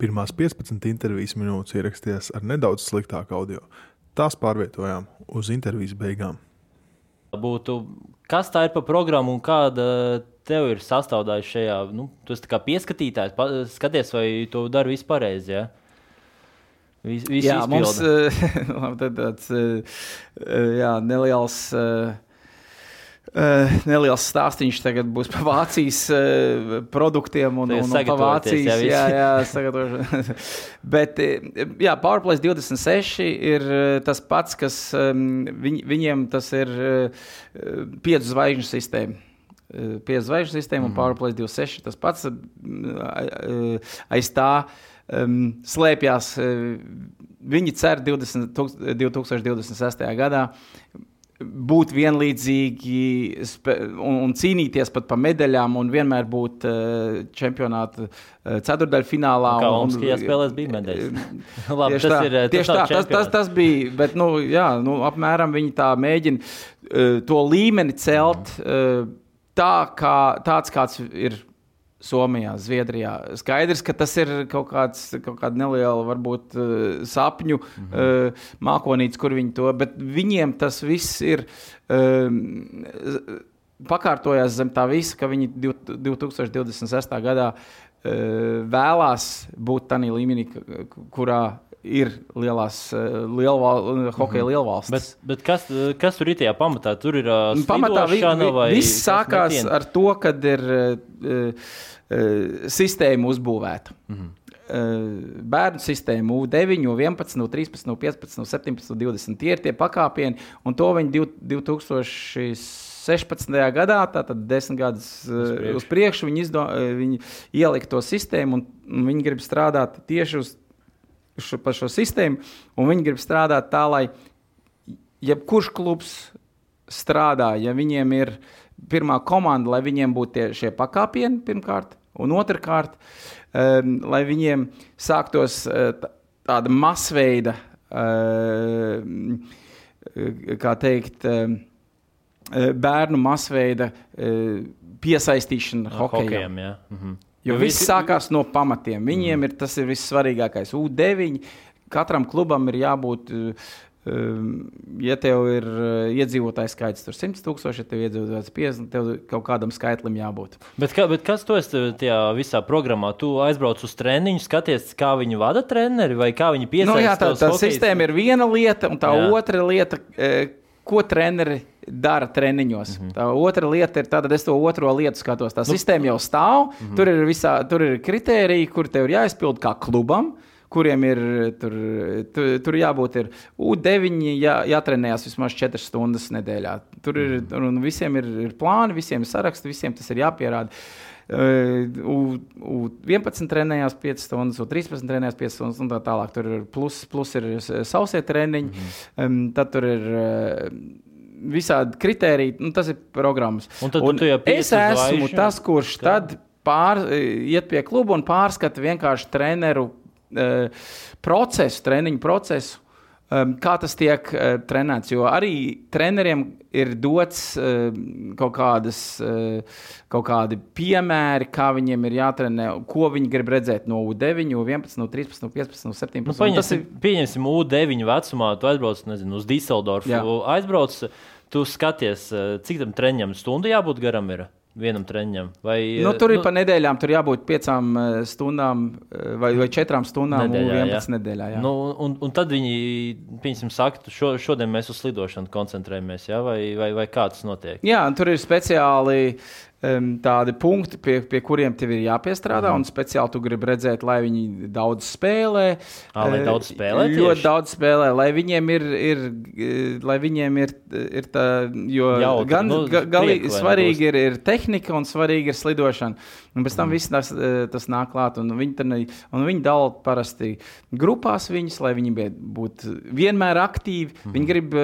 Pirmās 15 intervijas minūtes ierakstījās ar nedaudz sliktāku audio. Tās pārvietojām uz intervijas beigām. Būtu, kas tā ir pa programmu un kāda tev ir sastāvdaļa šajā? Nu, tu esi pieskatītājs, pa, skaties, vai tu dari visu pareizi. Ja? Vis, jā, mums ir tāds jā, neliels. Uh, Uh, neliels stāstījums tagad būs par Vācijas uh, produktiem un, un, un par Vācijas. Jā, jā, jā Bet jā, PowerPlay 26 ir tas pats, kas um, viņ, viņiem tas ir uh, piecu zvaigžņu sistēma. Piecu zvaigžņu sistēma mm un PowerPlay 26 tas pats. Aiz tā um, slēpjas. Viņi cer 20, 2026. gadā būt vienlīdzīgi un, un cīnīties pat par medaļām un vienmēr būt uh, čempionāta uh, ceturdaļfinālā. Kā Olimpiskajās spēlēs bija medaļas. Labi, tieši tas tā, ir, tas tieši tā, tas, tas, tas bija, bet nu, jā, nu, apmēram viņi tā mēģina uh, to līmeni celt uh, tā, kā, tāds, kāds ir Somijā, Zviedrijā. Skaidrs, ka tas ir kaut kāds kaut kāda neliela, varbūt uh, sapņu mm -hmm. mākonīts, kur viņi to, bet viņiem tas viss ir. Uh, Pakārtojās zem tā visa, ka viņi 2026. gadā uh, vēlās būt tādā līmenī, kurā ir lielās, lielval, hokeja mhm. lielvalstis. Bet, bet kas, kas tur ir tajā pamatā? Tur ir uh, pamatā vi, vi, viss sākās metieni? ar to, kad ir uh, uh, sistēma uzbūvēta. Mm -hmm. Uh, bērnu sistēma U9, 11, 13, 15, 17, 20. Tie ir tie pakāpieni, un to viņi 2016. gadā, tātad desmit gadus uz priekšu, uz priekšu viņi, izdo, viņi ielika to sistēmu, un, un viņi grib strādāt tieši uz šo, šo sistēmu, un viņi grib strādāt tā, lai jebkurš klubs strādā, ja viņiem ir pirmā komanda, lai viņiem būtu tie, šie pakāpieni pirmkārt, Un otrkārt, um, lai viņiem sāktos uh, tāda masveida, uh, kā teikt, uh, bērnu masveida uh, piesaistīšana no, hokejam. Ja. Mhm. Jo viss visi... sākās no pamatiem. Viņiem mhm. ir tas ir vissvarīgākais. U9 katram klubam ir jābūt. Uh, Ehm, ja tev ir eh, iedzīvotāju skaits 100 tūkstoši, ja tev ir iedzīvotājs 50, tev kaut kādam skaitlim jābūt. Bet, kā, bet kas tu esi tajā visā programmā? Tu aizbrauc uz treniņu, skaties, kā viņi vada treneri vai kā viņi piesaista. Nu, jā, tā, tā sistēma ir viena lieta, un tā jā. otra lieta, eh, ko treneri dara treniņos. Mm -hmm. Tā otra lieta ir tāda, es to otro lietu skatos. Tā nu, sistēma jau stāv, mm -hmm. tur ir, visā, tur ir kritēriji, kur tev ir jāizpild kā klubam. Kuriem ir tur, tur, tur jābūt ir U9, jā, jātrenējas vismaz 4 stundas nedēļā. Tur ir, mhm. un visiem ir, ir plāni, visiem ir saraksti, visiem tas ir jāpierāda. Uh, U11 trenējās 5 stundas, U13 trenējās 5 stundas, un tā tālāk. Tur ir plus, plus ir sausie treniņi, mm -hmm. tad tur ir. Visādi kriteriji, nu, tas ir programmas. Un tad un tu es esmu vaišu. tas, kurš kā? tad pār, iet pie kluba un pārskata vienkārši treneru procesu, treniņu procesu. Um, kā tas tiek uh, trenēts? Jo arī treneriem ir dots uh, kaut, kādas, uh, kaut kādi piemēri, kā viņiem ir jātrenē, ko viņi grib redzēt no U9, U11, no 13, no 15, no 17. Nu, pieņemsim, ir... pieņemsim U9 vecumā, tu aizbrauc nezinu, uz Dīseldorfu, aizbrauc, tu skaties, cik tam treniņam stundu jābūt garam. Ir? Vienam treniņam? Vai, nu, tur ir nu, pa nedēļām, tur jābūt piecām eh, stundām eh, vai, vai četrām stundām nedēļā, 11 jā. nedēļā. Jā. Nu, un, un tad viņi, piemēram, saka, šo, šodien mēs uz slidošanu koncentrējamies, jā, vai, vai, vai kā tas notiek? Jā, tur ir speciāli um, tādi punkti, pie, pie kuriem tev ir jāpiestrādā. Mm. Un speciāli tu gribi redzēt, lai viņi daudz spēlē. À, lai daudz spēlē. Ļoti tieši? daudz spēlē, lai viņiem ir, ir, lai viņiem ir, ir tā, jo Jautri, gan nu, galīgi svarīgi ir, ir tehnika un svarīgi ir slidošana. Un pēc tam mm. viss tas, tas nāk klāt. Un viņi, tad, un viņi dala parasti grupās viņus, lai viņi būtu vienmēr aktīvi. Mm. Viņi grib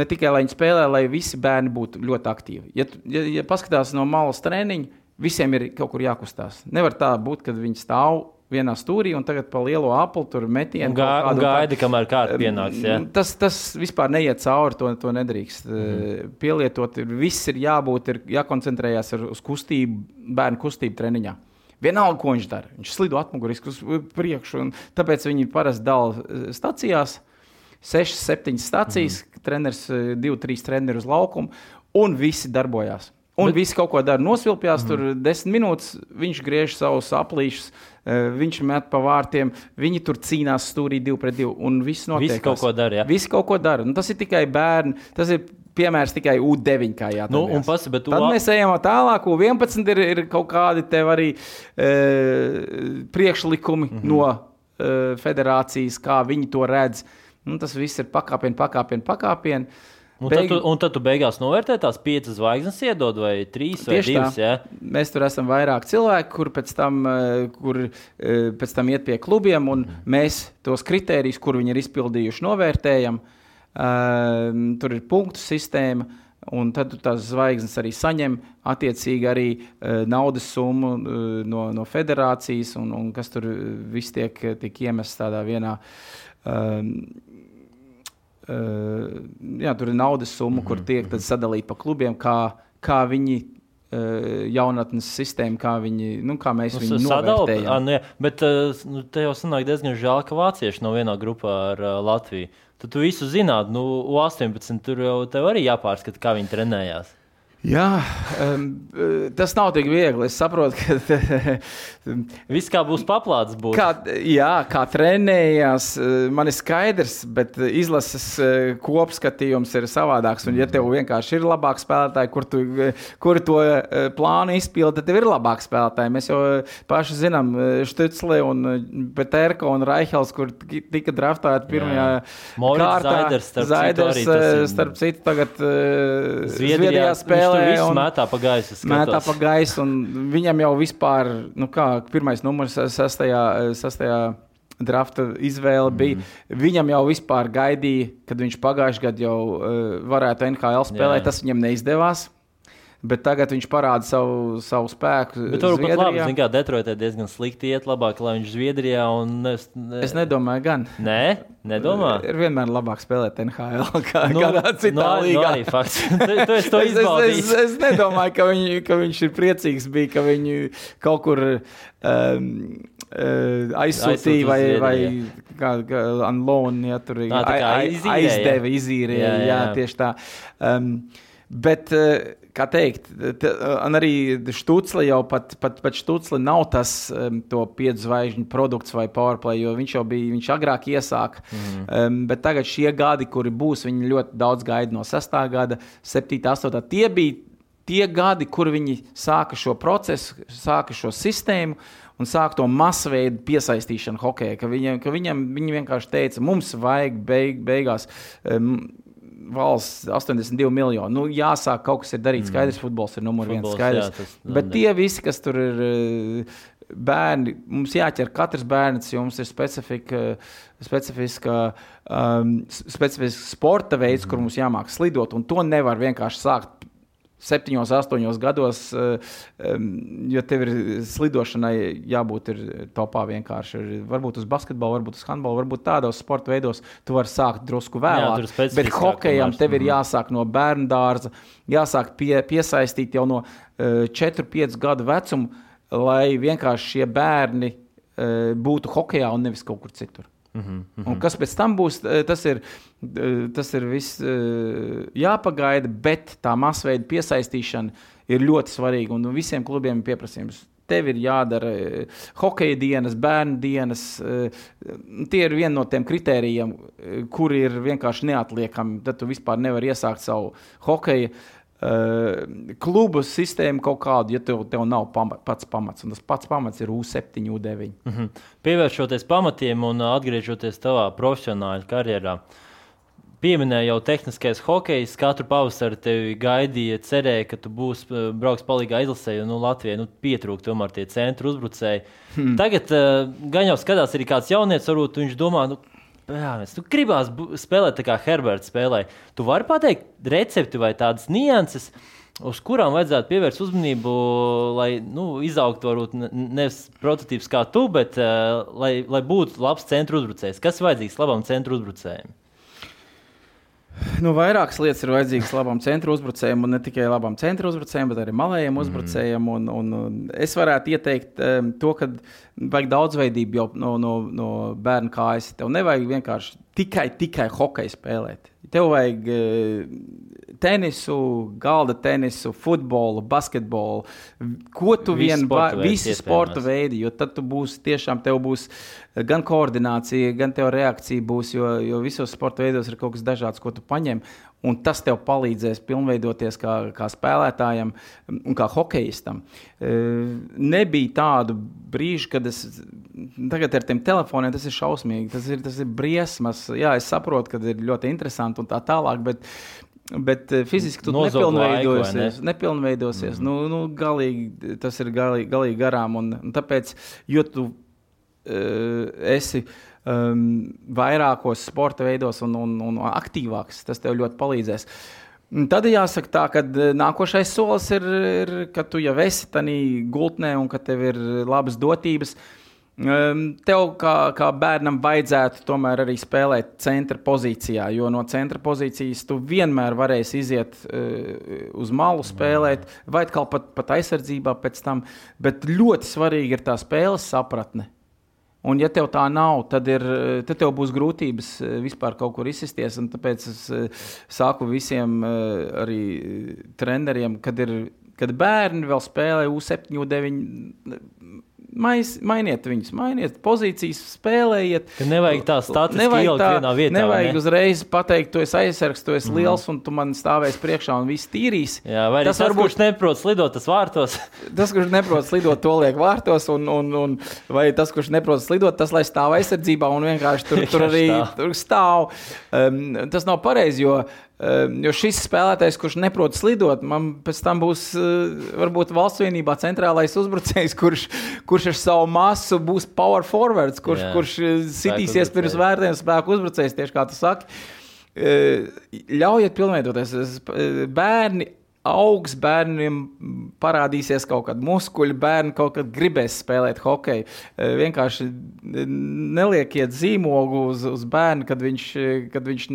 ne tikai lai viņi spēlē, lai visi bērni būtu ļoti aktīvi. Ja, ja, ja paskatās no malas treniņa, visiem ir kaut kur jākustās. Nevar tā būt, kad viņi stāv vienā stūrī un tagad pa lielo apli tur metienu. Gā, gaida, kā... kamēr kārta pienāks. Ja? Tas, tas vispār neiet cauri, to, to nedrīkst mm pielietot. Viss ir jābūt, ir jākoncentrējas uz kustību, bērnu kustību treniņā. Vienalga, ko viņš dara. Viņš slido atmuguriski uz priekšu, un tāpēc viņi parasti dala eh, stacijās. Sešas, septiņas stācijas, mm. treneris, eh, divi, trīs treneri uz laukumu, un visi darbojās. Un Bet... visi kaut ko dara. Nosvilpjās mm. tur desmit minūtes, viņš griež savus aplīšus, eh, viņš met pa vārtiem, viņi tur cīnās stūrī divi pret divu. Un viss notiek. Visi kaut ko dara. Jā. Visi kaut ko dara. Nu, tas ir tikai bērni. Tas ir piemērs tikai U9. Nu, pasi, bet, Tad mēs ejam tālāk. U11 ir, ir kaut kādi tev arī e, priekšlikumi mm -hmm. no e, federācijas, kā viņi to redz. Nu, tas viss ir pakāpieni, pakāpieni, pakāpieni. Un, Beig... tad tu, un tad tu beigās novērtē tās piecas zvaigznes, iedod vai trīs vai Tieši divas. Ja? Mēs tur esam vairāk cilvēku, kur pēc tam, kur, pēc tam iet pie klubiem, un mēs tos kritērijus, kur viņi ir izpildījuši, novērtējam. Uh, tur ir punktu sistēma. Un tad tās zvaigznes arī saņem attiecīgi arī uh, naudas summu uh, no, no federācijas, un, un kas tur viss tiek, tiek iemests tādā vienā. Uh, jā, tur ir naudas summa, kur mhm, tiek mhm. sadalīta pa klubiem, kā, kā viņi uh, jaunatnes sistēmu, kā, viņi, nu, kā mēs nu, viņu. A, nu, bet uh, te jau sanāk diezgan žēl, ka vācieši nav vienā grupā ar uh, Latviju. Tad tu visu zinātu, nu, 18. tur jau tev arī jāpārskata, kā viņi trenējās. Jā, um, tas nav tik viegli. Es saprotu, ka viss kā būs paplāts. Būs. Kā, jā, kā trenējās, eh, man ir skaidrs, bet izlases eh, kopskatījums ir savādāks. Un, ja tev vienkārši ir labāks spēlētāji, kur tu, kur to plānu izpildi, tad tev ir labāks spēlētāji. Mēs jau paši zinām, Štucli un Peterko un Raihels, kur tika draftēti pirmajā jā. kārtā. Zaiders, starp, Zaiders, citu, starp citu, tagad Zviedrijā, Zviedrijā spēlē spēlē. Un mētā pa gaisu. Mētā pa gaisu, un viņam jau vispār, nu kā, pirmais numurs sastajā, sastajā drafta izvēle bija. Mm. Viņam jau vispār gaidīja, kad viņš pagājušajā gadā jau uh, varētu NHL spēlēt. Jā. Tas viņam neizdevās bet tagad viņš parāda savu, savu spēku. Bet tur pat labi, zin, kā Detroitē diezgan slikti iet, labāk, lai viņš Zviedrijā un es, ne... es nedomāju, gan. Nē, nedomā. Ir vienmēr labāk spēlēt NHL kā nu, kādā citā no, nu, līgā. No, fakts. tu, tu izbaudījis. es, es, es nedomāju, ka, viņ, ka viņš ir priecīgs bija, ka viņu kaut kur um, uh, aizsūtīja vai, vai kā, kā unloan, ja tur ir aizdeva, izīrēja. Jā, jā, jā, tieši tā. Um, bet, uh, kā teikt, arī Štucli jau pat, pat, pat Štucli nav tas piecu zvaigžņu produkts vai powerplay, jo viņš jau bija, viņš agrāk iesāka. Mm. Um, bet tagad šie gadi, kuri būs, viņi ļoti daudz gaida no 6. gada, 7. 8. Tie bija tie gadi, kur viņi sāka šo procesu, sāka šo sistēmu un sāk to masveidu piesaistīšanu hokeja. Ka viņam, ka viņam, viņi vienkārši teica, mums vajag beig, beigās. Um, valsts 82 miljoni. Nu, jāsāk kaut kas ir darīts. Mm. Skaidrs, futbols ir numur viens. Skaidrs. Jā, tas, Bet tie visi, kas tur ir. Eh, bērni, mums jāķer katrs bērns, jo mums ir specifika, specifiska, um, specifisks sporta veids, mm. kur mums jāmāk slidot. To nevar vienkārši sākt septiņos, astoņos gados, um, jo tev ir slidošanai jābūt topā vienkārši. Varbūt uz basketbolu, varbūt uz handbolu, varbūt tādos sporta veidos tu vari sākt drusku vēlāk. Jā, bet hokejam tev ir mhm. jāsāk no bērnu dārza, jāsāk pie, piesaistīt jau no uh, 4, 5 gadu vecuma, lai vienkārši šie bērni uh, būtu hokejā un nevis kaut kur citur. Mm -hmm. Un kas pēc tam būs, tas ir, tas ir viss jāpagaida, bet tā masveida piesaistīšana ir ļoti svarīga. Un visiem klubiem ir pieprasījums. Tev ir jādara hokeja dienas, bērnu dienas. Tie ir viena no tiem kritērijiem, kur ir vienkārši neatliekami. Tad tu vispār nevari iesākt savu hokeju klubu sistēmu kaut kādu, ja tev, tev nav pamat, pats pamats. Un tas pats pamats ir U7, U9. Mm -hmm. Pievēršoties pamatiem un atgriežoties tavā profesionālajā karjerā. Pieminēja jau tehniskais hokejs. Katru pavasari tevi gaidīja, cerēja, ka tu būsi brauks palīgā izlasē, jo nu, Latvijai nu, pietrūkst tomēr tie centru uzbrucēji. Hmm. Tagad uh, gan jau skatās arī kāds jaunietis, varbūt viņš domā, nu, Es nu, gribās spēlēt tā kā Herberts spēlē. Tu vari pateikt recepti vai tādas nianses, uz kurām vajadzētu pievērst uzmanību, lai nu, izaugtu varbūt nevis prototyps kā tu, bet uh, lai, lai būtu labs centru uzbrucējs. Kas ir vajadzīgs labam centru uzbrucējiem? Nu, vairākas lietas ir vajadzīgas labam centra uzbrucējam, un ne tikai labam centra uzbrucējam, bet arī malējiem mhm. uzbrucējam. Un, un, un es varētu ieteikt um, to, ka vajag daudzveidību jau no, no, no bērna kājas. Tev nevajag vienkārši tikai, tikai hokeju spēlēt. Tev vajag uh, tenisu, galda tenisu, futbolu, basketbolu, ko tu vien vari, visi sporta veidi, jo tad tu būsi tiešām, tev būs gan koordinācija, gan tev reakcija būs, jo, jo visos sporta veidos ir kaut kas dažāds, ko tu paņem. Un tas tev palīdzēs pilnveidoties kā, kā spēlētājam un kā hokeistam. E, nebija tādu brīžu, kad es tagad ar tiem telefoniem tas ir šausmīgi, tas ir, tas ir briesmas. Jā, es saprotu, ka ir ļoti interesanti un tā tālāk, bet, Bet uh, fiziski tu nepilnveidosies. Laiku, ne? nepilnveidosies. Mm. Nu, nu, galīgi, tas ir galīgi, galīgi garām. Un, un tāpēc, jo tu uh, esi um, vairākos sporta veidos un, un, un aktīvāks, tas tev ļoti palīdzēs. Tad jāsaka, tā, ka eh, nākošais solis ir, ir ka tu jau esi tādā gultnē un ka tev ir labas dotības. Uh, tev kā, kā bērnam vajadzētu tomēr arī spēlēt centra pozīcijā, jo no centra pozīcijas tu vienmēr varēsi iziet uh, uz malu, spēlēt, vai pat, pat aizsardzībā pēc tam. Bet ļoti svarīgi ir tā spēles sapratne. Un, ja tev tā nav, tad, ir, tad tev būs grūtības eh, vispār kaut kur izsisties. Tāpēc es saku visiem arī treneriem, kad, ir, kad bērni vēl spēlē U7, U9 Mais, mainiet viņus, mainiet pozīcijas, spēlējiet. Ka nevajag tā statistiski ielikt tā, vienā vietā. Nevajag ne? uzreiz pateikt, tu esi aizsargs, tu esi mm. liels un tu man stāvēs priekšā un viss tīrīs. Jā, vai tas, tas varbūt... kurš neprot slidot, tas vārtos? tas, kurš neprot slidot, to liek vārtos, un, un, un vai tas, kurš neprot slidot, tas lai stāv aizsardzībā un vienkārši tur, tur arī tur stāv. Um, tas nav pareizi, jo Ehm, jo šis spēlētājs, kurš neprot slidot, man pēc tam būs eh, varbūt valsts vienībā centrālais uzbrucējs, kurš, kurš ar savu masu būs power forwards, kurš, Jā, kurš eh, sitīsies pirms vērtiem spēku uzbrucējs, tieši kā tu saki. Ehm, ļaujiet pilnveidoties. Bērni augs, bērniem parādīsies kaut kāda muskuļa, bērni kaut kad gribēs spēlēt hokeju. E, vienkārši neliekiet zīmogu uz, uz bērnu, kad viņš, kad viņš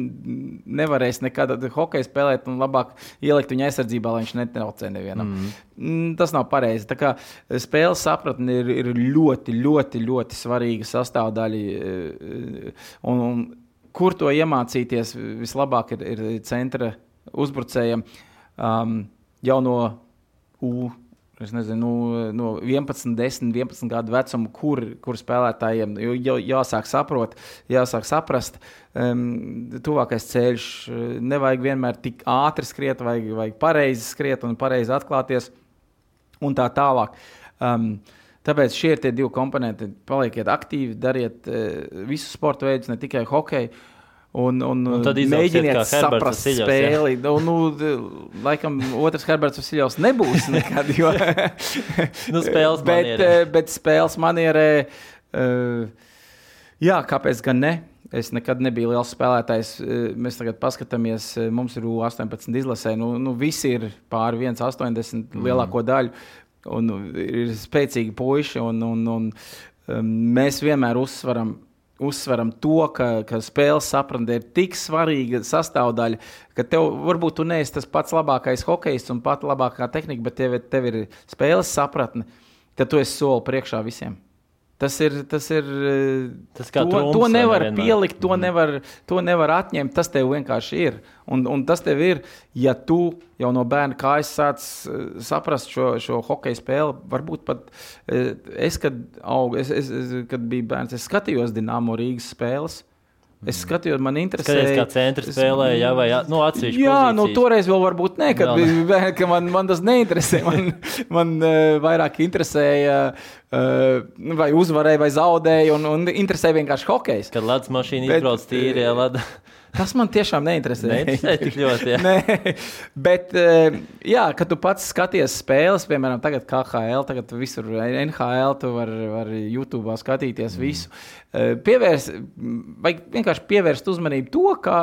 nevarēs nekad hokeju spēlēt, un labāk ielikt viņa aizsardzībā, lai viņš netraucē nevienam. Mm. Tas nav pareizi. Tā kā spēles sapratne ir, ir ļoti, ļoti, ļoti svarīga sastāvdaļa. E, un, un, kur to iemācīties vislabāk ir, ir centra uzbrucējiem. Uh, um, jau no U. Nezinu, no 11, 10, 11 gadu vecuma, kur, kur spēlētājiem jau jāsāk saprot, jāsāk saprast, um, tuvākais ceļš. Nevajag vienmēr tik ātri skriet, vajag, vajag pareizi skriet un pareizi atklāties un tā tālāk. Um, Tāpēc šie ir tie divi komponenti. Palieciet aktīvi, dariet uh, visus sporta veidus, ne tikai hokeju. Un, un, un tad mēģiniet saprast Vasiljos, spēli. Nu, nu, laikam, otrs Herberts Vasiljovs nebūs nekad. Jo, nu, spēles bet, manierē. Eh, bet spēles manierē, uh, jā, kāpēc gan ne? Es nekad nebiju liels spēlētājs. Eh, mēs tagad paskatāmies, mums ir 18 izlasē. Nu, nu, visi ir pāri 1,80 mm. lielāko daļu. Un ir spēcīgi puiši. Un, un, un, um, mēs vienmēr uzsveram uzsveram to, ka, ka spēles sapratne ir tik svarīga sastāvdaļa, ka tev varbūt tu neesi tas pats labākais hokejs un pat labākā tehnika, bet tev, tev ir spēles sapratne, tad tu esi soli priekšā visiem. Tas ir. Tas ir tas to, to nevar pielikt, to mhm. nevar, to nevar atņemt. Tas tev vienkārši ir. Un, un tas tev ir, ja tu jau no bērna kājas sāc uh, saprast šo, šo hokeja spēli. Varbūt pat uh, es, kad, aug, es, es, es, kad biju bērns, es skatījos Dienāmo Rīgas spēles. Es skatījos, man interesē. Skaties, kā centra spēlē, jā, vai nu, atsevišķi. Jā, pozīcijas. nu toreiz vēl varbūt ne, kad bija, ka man, man tas neinteresē. Man, man uh, vairāk interesēja, uh, vai uzvarēja, vai zaudēja, un, un interesēja vienkārši hokejs. Kad ledus mašīna izbrauc tīri, jā, leda. Tas man tiešām neinteresē. Neinteresē tik ļoti. Jā. Nē, bet, eh, jā, kad tu pats skaties spēles, piemēram, tagad KHL, tagad visur NHL, tu vari var YouTube skatīties mm. visu. Eh, pievērs, vajag vienkārši pievērst uzmanību to, kā,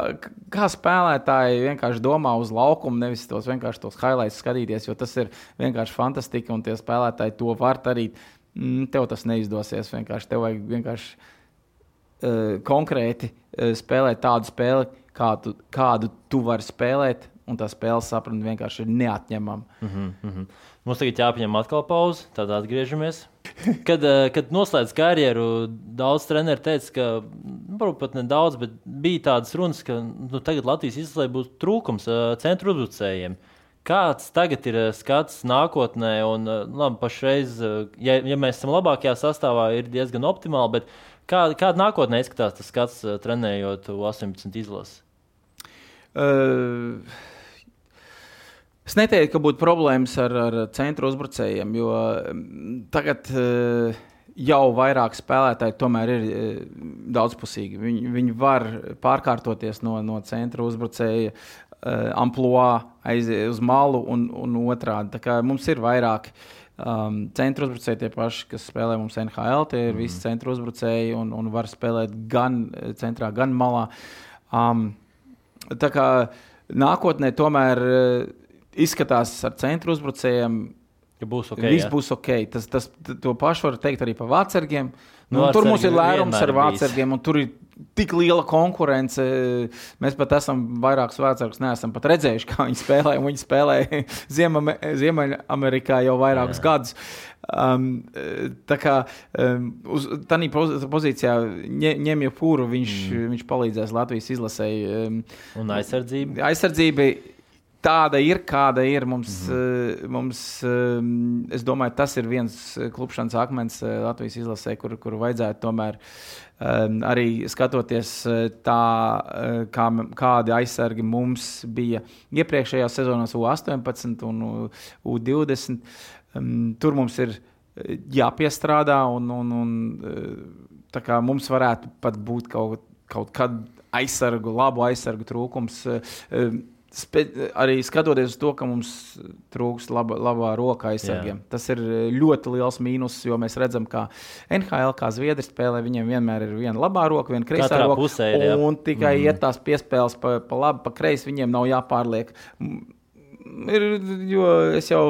kā spēlētāji vienkārši domā uz laukumu, nevis tos vienkārši tos highlights skatīties, jo tas ir vienkārši fantastiski un tie spēlētāji to var darīt. Mm, tev tas neizdosies. Vienkārši tev vajag vienkārši konkrēti uh, spēlēt tādu spēli, kādu, kādu tu vari spēlēt. Un tā spēles sapratne vienkārši ir neatņemama. Mm -hmm, mm -hmm. Mums tagad jāpaņem atkal pauze, tad atgriežamies. Kad, eh, kad noslēdz karjeru, daudz treneru teica, ka nu, varbūt pat ne daudz, bet bija tādas runas, ka nu, tagad Latvijas izlasē būs trūkums eh, centru uzbrucējiem. Kāds tagad ir eh, skats nākotnē, un labi, pašreiz, ja, ja mēs esam labākajā sastāvā, ir diezgan optimāli, bet kā, kāda nākotnē izskatās tas skats trenējot U18 izlasi? Uh, Es neteiktu, ka būtu problēmas ar, ar centru uzbrucējiem, jo mm, tagad uh, jau vairāk spēlētāji tomēr ir uh, daudzpusīgi. Viņi, viņi var pārkārtoties no, no centra uzbrucēja uh, amplitūda aiziet uz malu un, un otrādi. Mums ir vairāk um, centra uzbrucēji, tie paši, kas spēlē mums NHL. Tie ir mm. visi centra uzbrucēji un, un var spēlēt gan centrā, gan malā. Um, tā kā nākotnē tomēr. Uh, izskatās ar centru uzbrucējiem. Ja būs ok. Viss jā. būs ok. Tas, tas, to pašu var teikt arī par vācergiem. Nu, nu, tur mums ir lērums ar vācergiem, un tur ir tik liela konkurence. Mēs pat esam vairākus vācārus neesam pat redzējuši, kā viņi spēlē. Viņi spēlē Ziemeļamerikā jau vairākus jā. gadus. Um, tā kā um, uz tādā pozīcijā ņem jau pūru, viņš, mm. viņš palīdzēs Latvijas izlasēji. Um, un aizsardzība? Aizsardzība tāda ir, kāda ir. Mums, mm -hmm. mums, eh, es domāju, tas ir viens klupšanas akmens eh, Latvijas izlasē, kur, kur vajadzētu tomēr um, arī skatoties tā, kā, kādi aizsargi mums bija iepriekšējās sezonās, U18 un U20. Um, tur mums ir jāpiestrādā, un, un, un mums varētu pat būt kaut, kaut kad aizsargu, labu aizsargu trūkums. Spe, arī skatoties uz to, ka mums trūkst laba, labā roka aizsargiem. Jā. Tas ir ļoti liels mīnus, jo mēs redzam, ka NHL, kā Zviedri spēlē, viņiem vienmēr ir viena labā roka, viena kreisā Katrā roka. Pusē, ir, un tikai mm. iet tās piespēles pa, pa labi, pa kreisi, viņiem nav jāpārliek. Ir, jo es jau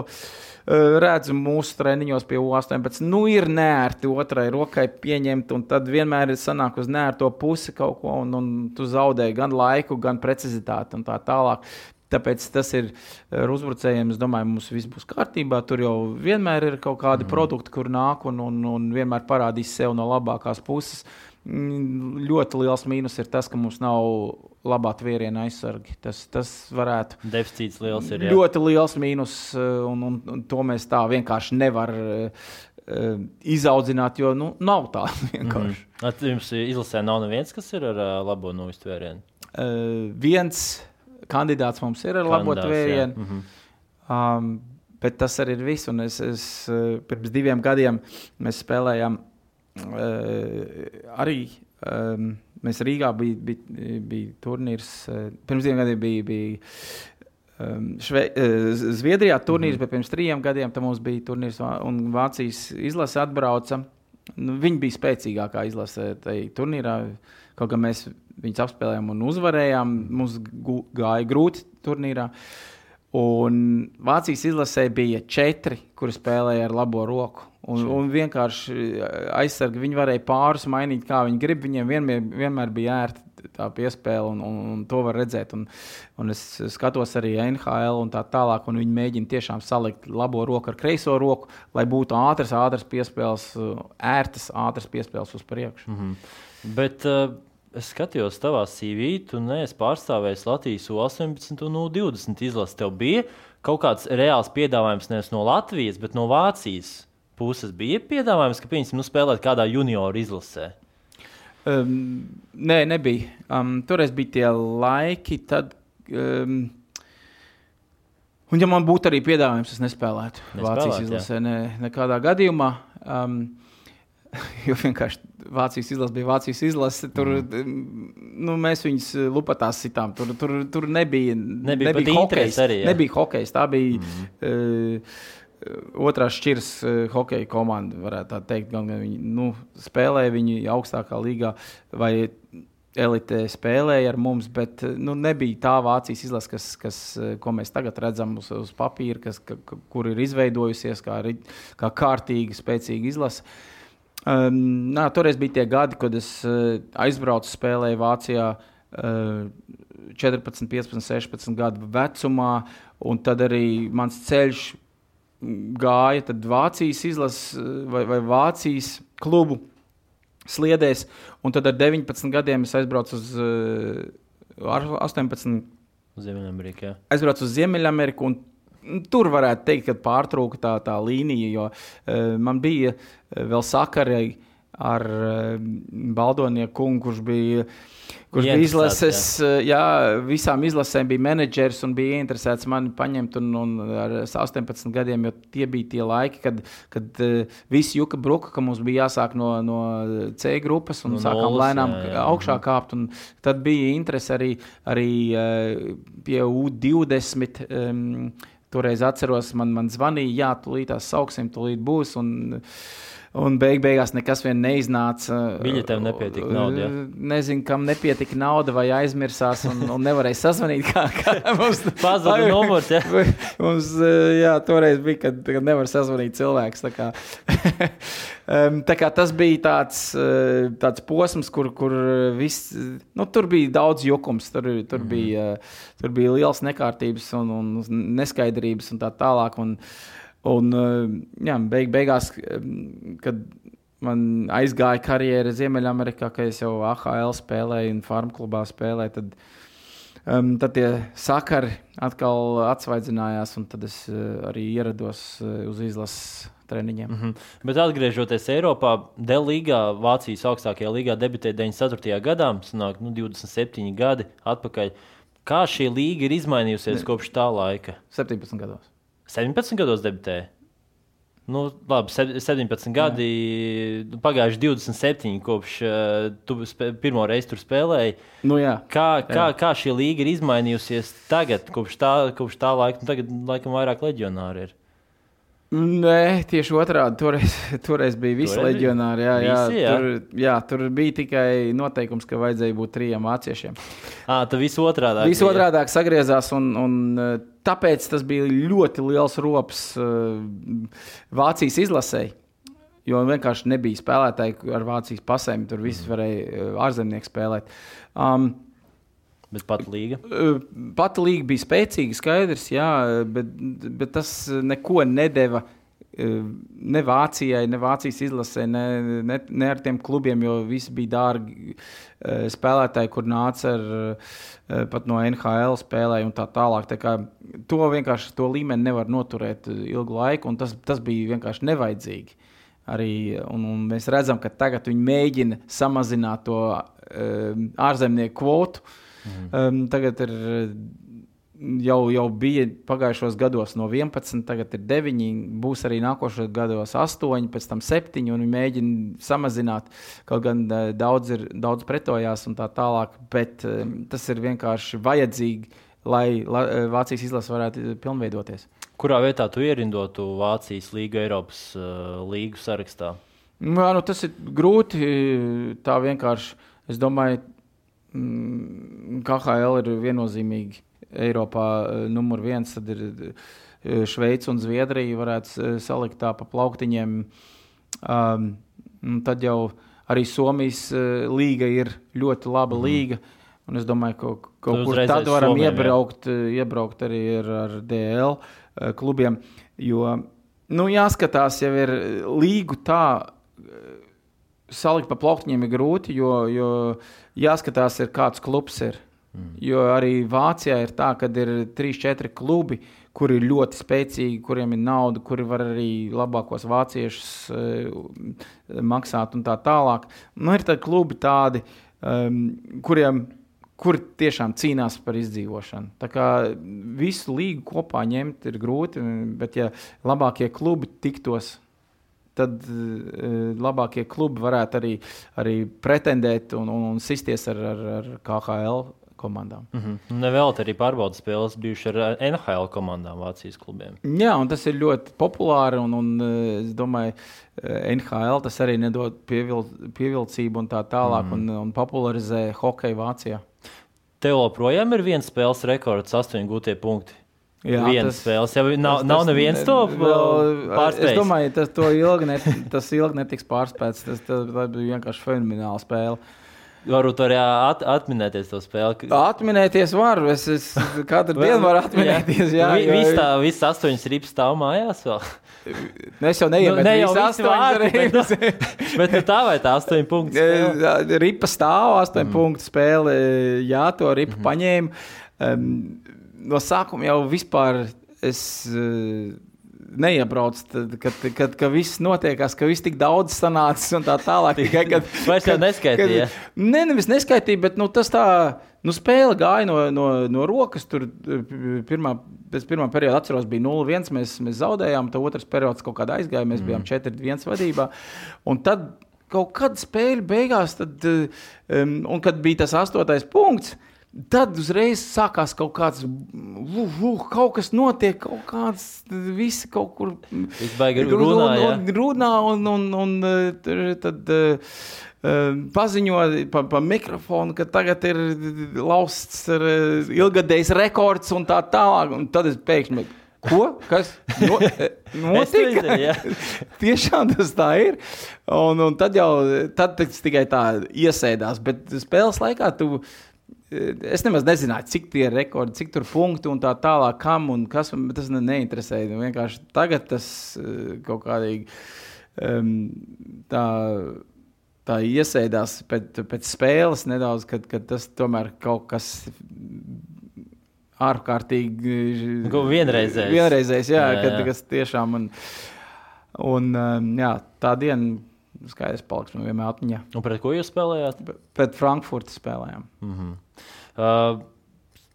redzu mūsu treniņos pie U18. Nu, ir nērti otrai rokai pieņemt, un tad vienmēr ir sanāk uz nērto pusi kaut ko, un, un tu zaudē gan laiku, gan precizitāti un tā tālāk. Tāpēc tas ir ar uzbrucējiem. Es domāju, mums viss būs kārtībā. Tur jau vienmēr ir kaut kādi mm. produkti, kur nāk un, un, un vienmēr parādīs sev no labākās puses. Mm, ļoti liels mīnus ir tas, ka mums nav labā tvēriena aizsargi. Tas, tas varētu būt deficīts liels. Ir, jā. ļoti liels mīnus, eh, un, un, un to mēs tā vienkārši nevaram uh, izaudzināt, jo nu, nav tā vienkārši. Mm -hmm. Jums izlasē nav neviens, kas ir ar uh, labo no iztvērienu? Uh, viens kandidāts mums ir ar Kandidāts, labo tvērienu. Mm -hmm. um, bet tas arī ir viss. Un es, es pirms diviem gadiem mēs spēlējām uh, arī. Um, Mēs Rīgā bija, bija, bija turnīrs, eh, pirms diviem gadiem bija. bija um, Šve, uh, Zviedrijā turnīrs, mm -hmm. bet pirms trim gadiem tam mums bija turnīrs, un Vācijas izlase atbrauca. Nu, viņi bija spēcīgākā izlase tajā turnīrā. Kaut gan mēs viņus apspēlējām un uzvarējām, mums gāja grūti turnīrā. Un Vācijas izlasē bija četri, kuri spēlēja ar labo roku. Un, un vienkārši eh, aizsargi viņi varēja pāris mainīt, kā viņi grib. Viņiem vienmēr, vienmēr bija ērta tā piespēle, un, un, un to var redzēt. Un, un es skatos arī NHL un tā tālāk, un viņi mēģina tiešām salikt labo roku ar kreiso roku, lai būtu ātras, ātras piespēles, ērtas, ātras piespēles uz priekšu. Mm -hmm. Bet, uh... Es skatījos, tavā CV, tu neesi pārstāvējis Latvijas U-18 un U-20 izlasi. Tev bija kaut kāds reāls piedāvājums nevis no Latvijas, bet no Vācijas puses bija piedāvājums, ka piemēram, nu, spēlēt kādā junioru izlasē? Um, nē, nebija. Um, toreiz bija tie laiki, tad. Um, Un, ja man būtu arī piedāvājums, es nespēlētu Nespēlēt, Vācijas izlasē, ne, nekādā gadījumā. Um, jo vienkārši Vācijas izlase bija Vācijas izlase. Tur mm. nu, mēs viņus lupatās sitām. Tur, tur, tur nebija, nebija, nebija hokejs. Arī, jā. nebija hokejs. Tā bija. Mm. Uh, otrās šķiras uh, hokeja komanda, varētu tā teikt. Gan, viņi nu, spēlēja viņi augstākā līgā vai elitē spēlēja ar mums, bet nu, nebija tā Vācijas izlase, kas, kas, ko mēs tagad redzam uz, uz papīra, kas, ka, kur ir izveidojusies kā, kā kārtīga, spēcīga izlase. Um, nā, toreiz bija tie gadi, kad es uh, aizbraucu spēlēju Vācijā. Uh, 14, 15, 16 gadu vecumā, un tad arī mans ceļš gāja Vācijas izlases vai, vai Vācijas klubu sliedēs, un tad ar 19 gadiem es aizbraucu uz uh, 18. Ziemeļamerikā. Aizbraucu uz Ziemeļameriku. Tur varētu teikt, ka pārtrūka tā, tā līnija, jo uh, man bija uh, vēl sakari ar uh, Baldonieku kungu, kurš bija uh, kurš bija izlases, jā. jā, visām izlasēm bija menedžers un bija interesēts mani paņemt. Un, un ar 18 gadiem, jo tie bija tie laiki, kad, kad visi juka bruka, ka mums bija jāsāk no, no C grupas un no sākām nolas, lēnām jā, jā. augšā kāpt. Tad bija interese arī, arī pie U20. Um, Toreiz atceros, man, man zvanīja, jā, tūlīt tās sauksim, tūlīt būs. Un, uh, Un beig beigās nekas vien neiznāca. Biļetēm nepietika nauda. Ja? Nezinu, kam nepietika nauda, vai aizmirsās, un, un nevarēja sazvanīt. Kā, kā mums pazuda numurs. Ja? Mums, jā, toreiz bija, kad, kad nevar sazvanīt cilvēks. Tā kā, tā kā tas bija tāds, tāds posms, kur, kur viss, nu, tur bija daudz jukums, tur, tur, mm. bija, tur bija liels nekārtības un, un neskaidrības un tā tālāk. Un, Un, eh, jā, beig, beigās, eh, kad man aizgāja karjera Ziemeļamerikā, kad es jau AHL spēlēju un Farm klubā spēlēju, tad, um, tad tie sakari atkal atsvaidzinājās, un tad es uh, arī ierados uh, uz izlases treniņiem. Mm -hmm. Bet atgriežoties Eiropā, Dēļ līgā, Vācijas augstākajā līgā debitēja 94. gadā, sanāk, nu, 27 gadi atpakaļ. Kā šī līga ir izmainījusies ne, kopš tā laika? 17 gados. 17 gados debitēja. Nu, labi, 17 gadi, jā. pagājuši 27 kopš uh, tu pirmo reizi tur spēlēji. Nu, jā. kā, kā, jā. kā šī līga ir izmainījusies tagad, kopš tā, kopš tā laika? Nu, tagad, laikam, vairāk leģionāri ir. Nē, tieši otrādi. Toreiz, toreiz bija visi toreiz leģionāri. Jā, jā, visi, jā. Tur, jā, tur bija tikai noteikums, ka vajadzēja būt trijiem vāciešiem. À, tā viss otrādi. Viss otrādi sagriezās, un, un tāpēc tas bija ļoti liels rops Vācijas izlasēji. Jo vienkārši nebija spēlētāji ar Vācijas pasēm. Tur viss mm. varēja ārzemnieki spēlēt. Um, Bet pat līga? Pati līga bija spēcīga, skaidrs, jā, bet, bet tas neko nedeva ne Vācijai, ne Vācijas izlasē, ne, ne, ne ar tiem klubiem, jo visi bija dārgi spēlētāji, kur nāca ar pat no NHL spēlēju un tā tālāk. Tā kā, to vienkārši to līmeni nevar noturēt ilgu laiku, un tas, tas bija vienkārši nevajadzīgi. Arī, un, un mēs redzam, ka tagad viņi mēģina samazināt to uh, ārzemnieku kvotu. Mhm. Um, tagad ir jau, jau bija pagājušos gados no 11, tagad ir 9, būs arī nākošos gados 8, pēc tam 7, un viņi mēģina samazināt. Kaut gan uh, daudz, ir, daudz pretojās un tā tālāk, bet uh, tas ir vienkārši vajadzīgi, lai la, uh, Vācijas izlase varētu pilnveidoties. Kurā vietā tu ierindotu Vācijas līgu Eiropas uh, līgu sarakstā? Jā, nu, tas ir grūti. Tā vienkārši. Es domāju, Mm, KHL ir viennozīmīgi Eiropā eh, numur viens, tad ir eh, Šveice un Zviedrija varētu eh, salikt tā pa plauktiņiem. Um, tad jau arī Somijas līga ir ļoti laba mm. līga. Un es domāju, ka kaut, kaut kur tad varam Somiem, iebraukt, jā. iebraukt arī ar, ar DL klubiem. Jo nu, jāskatās, jau ir līgu tā salikt pa plauktiņiem ir grūti, jo, jo jāskatās, ir, kāds klubs ir. Mm. Jo arī Vācijā ir tā, ka ir 3-4 klubi, kuri ir ļoti spēcīgi, kuriem ir nauda, kuri var arī labākos vāciešus uh, maksāt un tā tālāk. Nu, ir tādi klubi, tādi, um, kuriem kur tiešām cīnās par izdzīvošanu. Tā kā visu līgu kopā ņemt ir grūti, bet ja labākie klubi tiktos tad uh, labākie klubi varētu arī, arī pretendēt un, un, un sisties ar, ar, ar KHL komandām. Mm -hmm. Nevēl arī pārbaudas spēles bijušas ar NHL komandām, Vācijas klubiem. Jā, un tas ir ļoti populāri. Un, un es domāju, NHL tas arī nedod pievil, pievilcību un tā tālāk, mm. un, un popularizē hokeju Vācijā. Tev joprojām ir viens spēles rekords, astoņi gūtie punkti. Jā, Vienas tas, spēles jau nav, tas, nav neviens to pārspējis. Es domāju, tas, ilgi, net, tas ilgi netiks pārspēts. Tas, tas, tas bija vienkārši fenomenāla spēle. Varbūt arī at, atminēties to spēli. Atminēties var. Es, es katru dienu varu atminēties. Jā, jā viss tā, viss astoņas ripas stāv mājās vēl. Es jau neiemetu nu, ne jau astoņas ripas. Bet, bet nu, tā vai tā astoņu punktu spēle? Ripa stāv, astoņu mm. punktu spēle. Jā, to ripu mm -hmm. paņēma. Um, no sākuma jau vispār es. Uh, neiebrauc, tad, kad, kad, kad viss notiekās, ka viss tik daudz sanācis un tā tālāk. Tikai, kad, Vairs neskaitīja. Kad, ne, nevis neskaitīja, bet nu, tas tā. Nu, spēle gāja no, no, no rokas. Tur pirmā, pēc pirmā perioda atceros, bija 0-1. Mēs, mēs zaudējām, tad otrs periods kaut kādā aizgāja. Mēs mm. bijām 4-1 vadībā. Un tad kaut kad spēle beigās, tad, um, un kad bija tas astotais punkts, uh, Tad uzreiz sākās kaut kāds, uh, uh, kaut kas notiek, kaut kāds, visi kaut kur runā, un, runā un, un, un, un tad uh, paziņo pa, pa mikrofonu, ka tagad ir lausts ar ilgadējs rekords un tā tālāk. Un tad es pēkšņi. Ko? Kas no, notika? Tiešām tas tā ir. Un, un tad jau tad tikai tā iesēdās. Bet spēles laikā tu Es nemaz nezināju, cik tie ir rekordi, cik tur punkti un tā tālāk, kam un kas man tas ne, neinteresēja. Nu, vienkārši tagad tas eh, kaut kādīgi um, tā, tā iesēdās pēc, pēc spēles nedaudz, kad, kad tas tomēr kaut kas ārkārtīgi vienreizējs. vienreizējs jā, jā, kad, kas tiešām man, un um, jā, tā diena skaidrs paliks man vienmēr atmiņā. Un pret ko jūs spēlējāt? Pret Frankfurtu spēlējām. Mm -hmm. uh,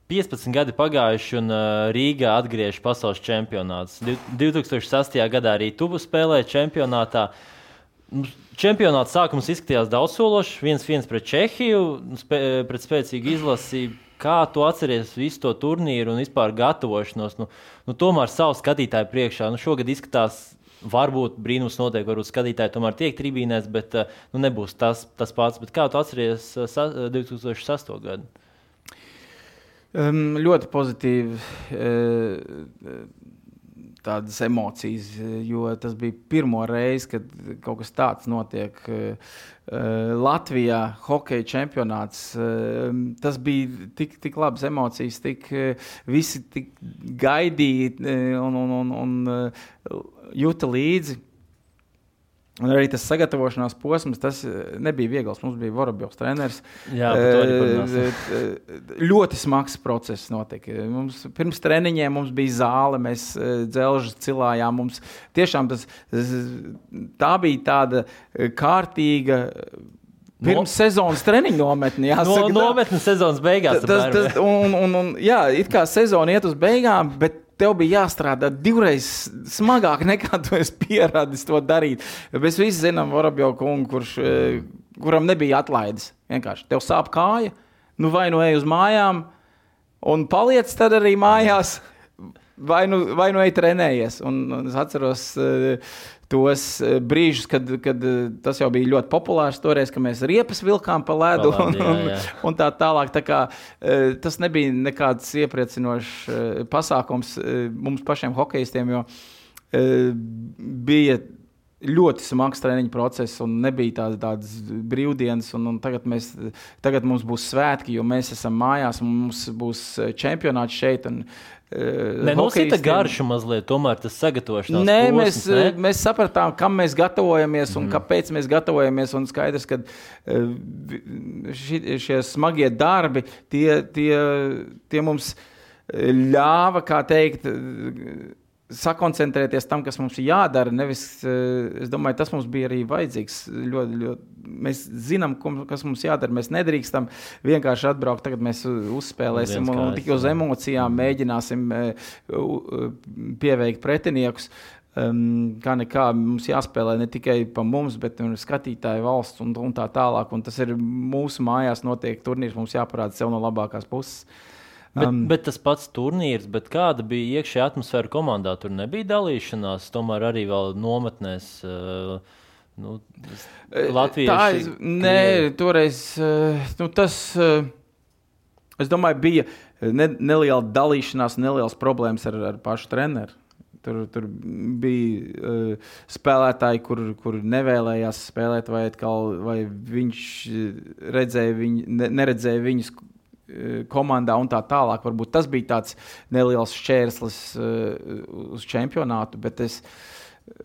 15 gadi pagājuši, un uh, Rīgā atgriežas pasaules čempionāts. 2008. gadā arī tuvu spēlēja čempionātā. Čempionāta sākums izskatījās daudzsološs, viens viens pret Čehiju, spē, pret spēcīgu izlasi. Kā tu atceries visu to turnīru un vispār gatavošanos? Nu, nu, tomēr savu skatītāju priekšā. Nu, šogad izskatās Varbūt brīnums notiek, varbūt skatītāji tomēr tiek tribīnēs, bet eh, nu, nebūs tas, tas pats. Bet kā tu atceries 2006. Eh, gadu? Um, ļoti pozitīvi. Uh, tādas emocijas, jo tas bija pirmo reizi, kad kaut kas tāds notiek. Latvijā hokeja čempionāts. Tas bija tik, tik labas emocijas, tik visi tik gaidīja un, un, un, un jūta līdzi. Un arī tas sagatavošanās posms, tas eh, nebija viegls. Mums bija Vorobjovs treneris. Jā, e, ļoti smags process notika. Mums, pirms treniņiem mums bija zāle, mēs dzelžus cilājām. Mums tiešām tas, tā bija tāda kārtīga Pirms no... sezonas treniņa nometne. Jāsaka, no, nometne sezonas beigās. Tas, tas, un, un, un, jā, it kā sezona iet uz beigām, bet tev bija jāstrādā divreiz smagāk nekā tu esi pieradis to darīt. Mēs visi zinām, Vorabjo kungu, kurš, eh, kuram nebija atlaides. Vienkārši tev sāp kāja, nu vai nu ej uz mājām, un paliec tad arī mājās, vai nu, vai nu ej trenējies. Un, es atceros. Tos eh, brīžus, kad, kad eh, tas jau bija ļoti populārs, toreiz, kad mēs riepas vilkām pa ledu un, un, un tā tālāk. Tā kā, eh, tas nebija nekāds iepriecinošs pasākums mums pašiem hokeistiem, jo bija ļoti smags treniņu process, un nebija tādas, tādas brīvdienas. Un, un tagad, mēs, tagad mums būs svētki, jo mēs esam mājās, un mums būs čempionāts šeit. Un, Nē, nu, tā garša mazliet, tomēr tas sagatavošanās. Nē, posms, mēs, ne? mēs sapratām, kam mēs gatavojamies un mm. kāpēc mēs gatavojamies. Un skaidrs, ka ši, šie smagie darbi, tie, tie, tie mums ļāva, kā teikt, sakoncentrēties tam, kas mums ir jādara. Nevis, eh, es domāju, tas mums bija arī vajadzīgs. Ļoti, ļoti, mēs zinām, kas mums jādara. Mēs nedrīkstam vienkārši atbraukt, tagad mēs uzspēlēsim un, un tikai uz emocijām mēģināsim eh, pieveikt pretiniekus. Um, kā nekā mums jāspēlē ne tikai par mums, bet arī skatītāju valsts un, un tā tālāk. Un tas ir mūsu mājās, notiek turnīrs, mums jāparāda sev no labākās puses. Uh, Bet, um, bet tas pats turnīrs, kāda bija iekšējā atmosfēra komandā, tur nebija dalīšanās, tomēr arī vēl nometnēs. Uh, nu, e, Latvijas monēta. Nē, toreiz uh, nu, tas, uh, es domāju, bija ne, neliela dalīšanās, nelielas problēmas ar, ar pašu treneru. Tur, tur bija uh, spēlētāji, kur, kur nevēlējās spēlēt, vai, atkal, vai viņš redzēja, viņu, ne, neredzēja viņus komandā un tā tālāk. Varbūt tas bija tāds neliels šķērslis uh, uz čempionātu, bet, es,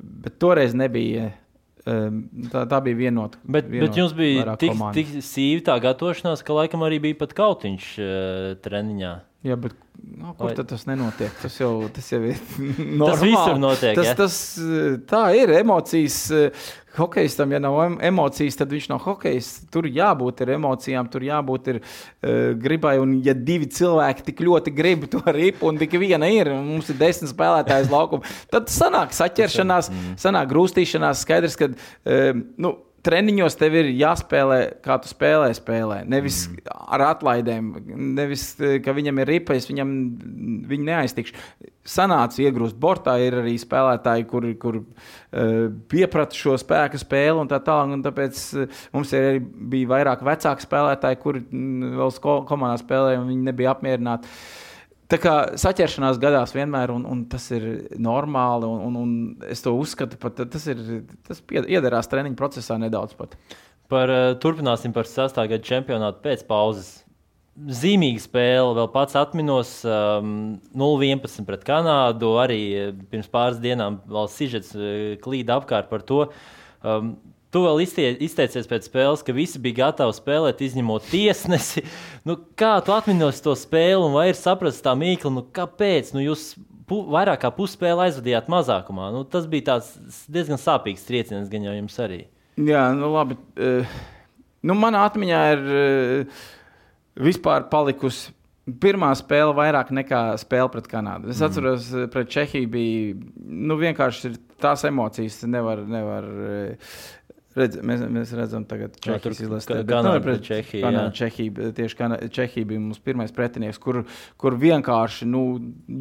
bet toreiz nebija. Um, tā, tā bija vienota. Bet, vienot bet jums bija tik, komanda. tik sīva tā gatavošanās, ka laikam arī bija pat kautiņš uh, treniņā. Jā, bet nu, kur Vai... tas nenotiek? Tas jau, tas jau ir normāli. Tas visur notiek. Tas, ja? tas, tā ir emocijas. Hokejistam, ja nav emocijas, tad viņš nav hokejs. Tur jābūt emocijām, tur jābūt ir, uh, gribai. Un, ja divi cilvēki tik ļoti grib to ripu, un tikai viena ir, un mums ir desmit spēlētājas laukuma, tad sanāk saķeršanās, mm. sanāk grūstīšanās. Skaidrs, ka uh, nu, treniņos tev ir jāspēlē, kā tu spēlē, spēlē. Nevis mm. ar atlaidēm, nevis ka viņam ir ripa, es viņam viņu neaiztikšu. Sanāca iegrūst bortā, ir arī spēlētāji, kur, kur uh, pieprata šo spēku spēli un tā tālāk. Un tāpēc uh, mums arī bija vairāk vecāku spēlētāju, kuri mm, vēl komandā spēlēja un viņi nebija apmierināti. Uh, Tā kā saķeršanās gadās vienmēr, un, un tas ir normāli. Un, un, un es to uzskatu, pat tas, ir, tas iederās treniņu procesā nedaudz. Pat. Par, uh, turpināsim par sastāvdaļu gada čempionātu pēc pauzes. Zīmīga spēle, vēl pats atminos um, 0-11 pret Kanādu. Arī eh, pirms pāris dienām valsts sižets uh, klīda apkārt par to. Um, Tu vēl izteicies pēc spēles, ka visi bija gatavi spēlēt, izņemot tiesnesi. Nu, kā tu atminos to spēli, un vai ir saprasts tā mīkla, nu, kāpēc nu, jūs vairāk kā pusspēli aizvadījāt mazākumā? Nu, tas bija diezgan sāpīgs trieciens, gan jau jums arī. Jā, nu labi. Uh, nu, manā atmiņā ir uh, vispār palikusi pirmā spēle vairāk nekā spēle pret Kanādu. Es mm. atceros, pret Čehiju bija nu, vienkārši tās emocijas, nevar. nevar Redz, mēs, mēs redzam, ka Čehijas izlasē Ganā pret Čehiju. Ganā, Čehija, tieši Ganā, Čehija bija mums pirmais pretinieks, kur, kur vienkārši nu,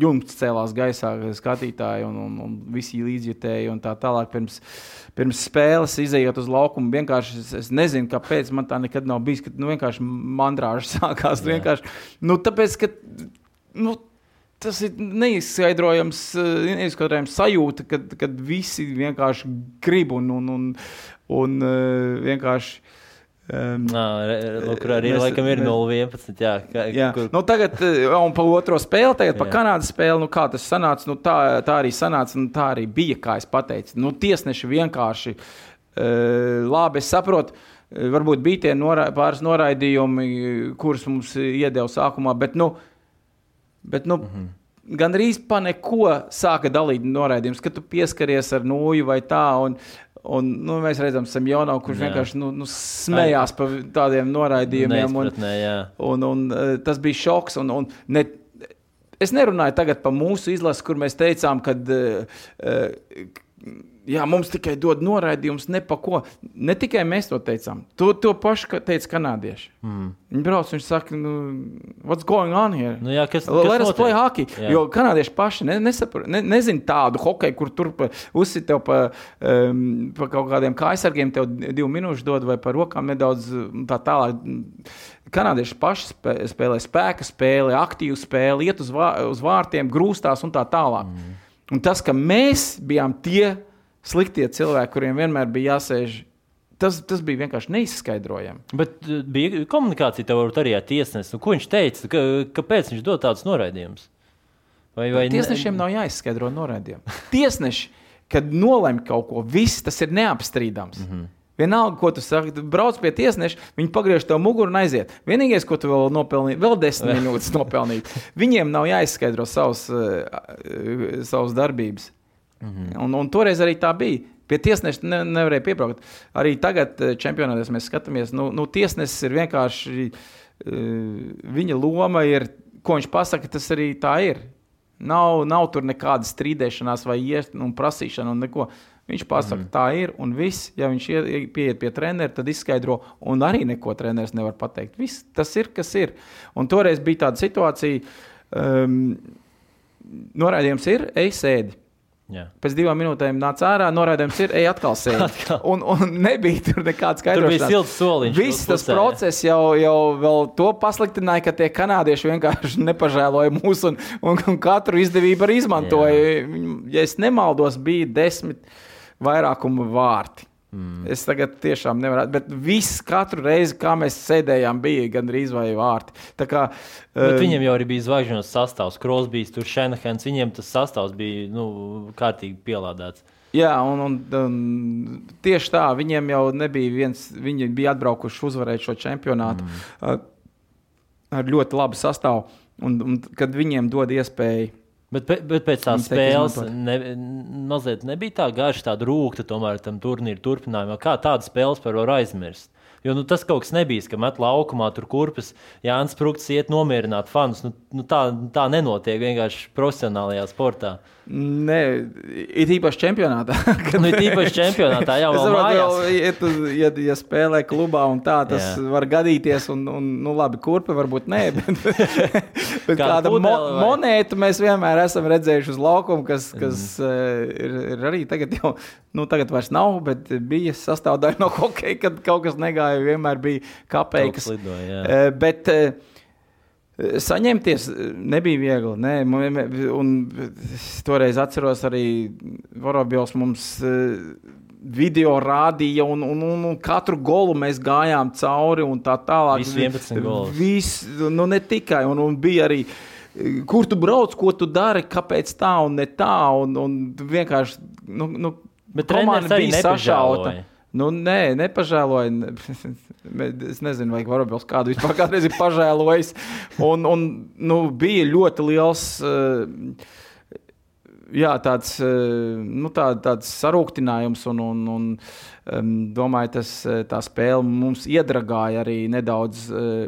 jumts cēlās gaisā skatītāji un, un, un visi līdzjutēji un tā tālāk. Pirms, pirms spēles izējot uz laukumu, vienkārši es, es nezinu, kāpēc man tā nekad nav bijis, ka nu, vienkārši mandrāžas sākās. Vienkārši, nu, tāpēc, ka, nu, tas ir neizskaidrojams, neizskaidrojams sajūta, kad, kad visi vienkārši grib un, un, un, un uh, vienkārši. Um, Nā, lūk, arī mēs, laikam ir 0-11. Jā, kā, jā. Kur... Nu, tagad, un pa otro spēli, tagad pa jā. Kanādas spēli, nu, kā tas sanāca, nu, tā, tā arī sanāca, un tā arī bija, kā es pateicu. Nu, tiesneši vienkārši, uh, labi, es saprotu, varbūt bija tie norā, pāris noraidījumi, kurus mums iedeva sākumā, bet, nu, bet, nu mm -hmm. Gan arī pa neko sāka dalīt noraidījumus, kad tu pieskaries ar nūju vai tā. Un, Un, nu, mēs redzam, Samjono, kurš jā. vienkārši nu, nu, smējās par tādiem noraidījumiem. Un, un, un, uh, tas bija šoks. Un, un ne, es nerunāju par mūsu izlasi, kur mēs teicām, ka uh, uh, Jā, mums tikai dod noraidījumus, ne pa ko. Ne tikai mēs to teicām. To, to pašu teica kanādieši. Mm. Viņi brauc, viņš saka, nu, what's going on here? Nu, jā, kas, kas Let us play hockey. Jā. Jo kanādieši paši ne, nesapra, ne, nezin tādu hokeju, kur tur uzsit tev pa, um, pa kaut kādiem kājsargiem, tev divu minūšu dod vai par rokām nedaudz tā tālāk. Kanādieši paši spēlē spēka spēli, aktīvu spēli, iet uz, vā, uz vārtiem, grūstās un tā tālāk. Mm. Un tas, ka mēs bijām tie, sliktie cilvēki, kuriem vienmēr bija jāsēž. Tas, tas bija vienkārši neizskaidrojami. Bet uh, bija komunikācija tev arī ar tiesnesi. Nu, ko viņš teica? Ka, kāpēc viņš dod tādus noraidījumus? Vai, vai Tiesnešiem ne... nav jāizskaidro noraidījumi. Tiesneši, kad nolemj kaut ko, viss tas ir neapstrīdams. Mm -hmm. Vienalga, ko tu saki, brauc pie tiesneša, viņi pagriež tev muguru un aiziet. Vienīgais, ko tu vēl nopelnīji, vēl desmit minūtes nopelnīt. Viņiem nav jāizskaidro savas, uh, savas darbības. Mm -hmm. un, un toreiz arī tā bija. Pie tiesneša ne, nevarēja piebraukt. Arī tagad, eh, čempionātā, mēs skatāmies, nu, nu tiesnesis ir vienkārši. Uh, viņa loma ir, ko viņš pasaka, tas arī tā ir. Nav, nav tur nekāda strīdēšanās vai iest, un prasīšana un neko. Viņš pasaka, mm. tā ir, un viss, ja viņš pieiet pie treneris, tad izskaidro, un arī neko treneris nevar pateikt. Viss tas ir, kas ir. Un toreiz bija tāda situācija, um, norādījums ir, ej, sēdi. Jā. Pēc divām minūtēm nāca ārā, noraidījums ir, ej, atkal sēž. un, un nebija tur nekāds skaidrs. Tur bija silts soliņš. Viss tas pusē, process jau, jau to pasliktināja, ka tie kanādieši vienkārši nepažēloja mūs un, un, un katru izdevību arī izmantoja. Jā. Ja es nemaldos, bija desmit vairākuma vārti. Mm. Es tagad tiešām nevaru, bet viss katru reizi, kā mēs sēdējām, bija gandrīz vai vārti. Tā kā, um, viņiem jau arī bija zvaigžņu sastāvs, Krosbīs, tur Šenahens, viņiem tas sastāvs bija nu, kārtīgi pielādēts. Jā, un, un, un tieši tā, viņiem jau nebija viens, viņi bija atbraukuši uzvarēt šo čempionātu mm. ar ļoti labu sastāvu. Un, un kad viņiem dod iespēju Bet, bet pēc tās spēles ne, mazliet nebija tā garša, tāda rūkta tomēr tam turnīra turpinājumā. Kā tādas spēles par var aizmirst? Jo nu, tas kaut kas nebija, ka met laukumā tur kurpes, Jānis Prūks iet nomierināt fanus. Nu, nu, tā, tā nenotiek vienkārši profesionālajā sportā. Nē, ir īpaši čempionātā. Kad... Nu, ir īpaši čempionātā, jau tādā formā. Ja, ja, spēlē klubā un tā, tas Jā. var gadīties. Un, un, nu, labi, kurpe varbūt nē, bet, bet kāda mo vai... monētu mēs vienmēr esam redzējuši uz laukuma, kas, kas mm. ir, ir arī tagad jau, nu, tagad vairs nav, bet bija sastāvdaļa no hokeja, kad kaut kas negāja, vienmēr bija kapeikas. Lidoja, bet, Saņemties nebija viegli. Nē, un toreiz atceros arī Vorobjovs mums eh, video rādīja, un, un, un, un katru golu mēs gājām cauri un tā tālāk. Viss 11 gols. Viss, nu ne tikai, un, un bija arī. Kur tu brauc, ko tu dari, kāpēc tā un ne tā, un, un vienkārši, nu, nu komanda bija sašauta. Nu, nē, nepažēloju. Es nezinu, vai Varabils kādu vispār kādreiz ir pažēlojis. Un, un nu, bija ļoti liels. Uh, jā, tāds, uh, nu, tā, tāds sarūktinājums, un, un, un um, domāju, tas tā spēle mums iedragāja arī nedaudz. Uh,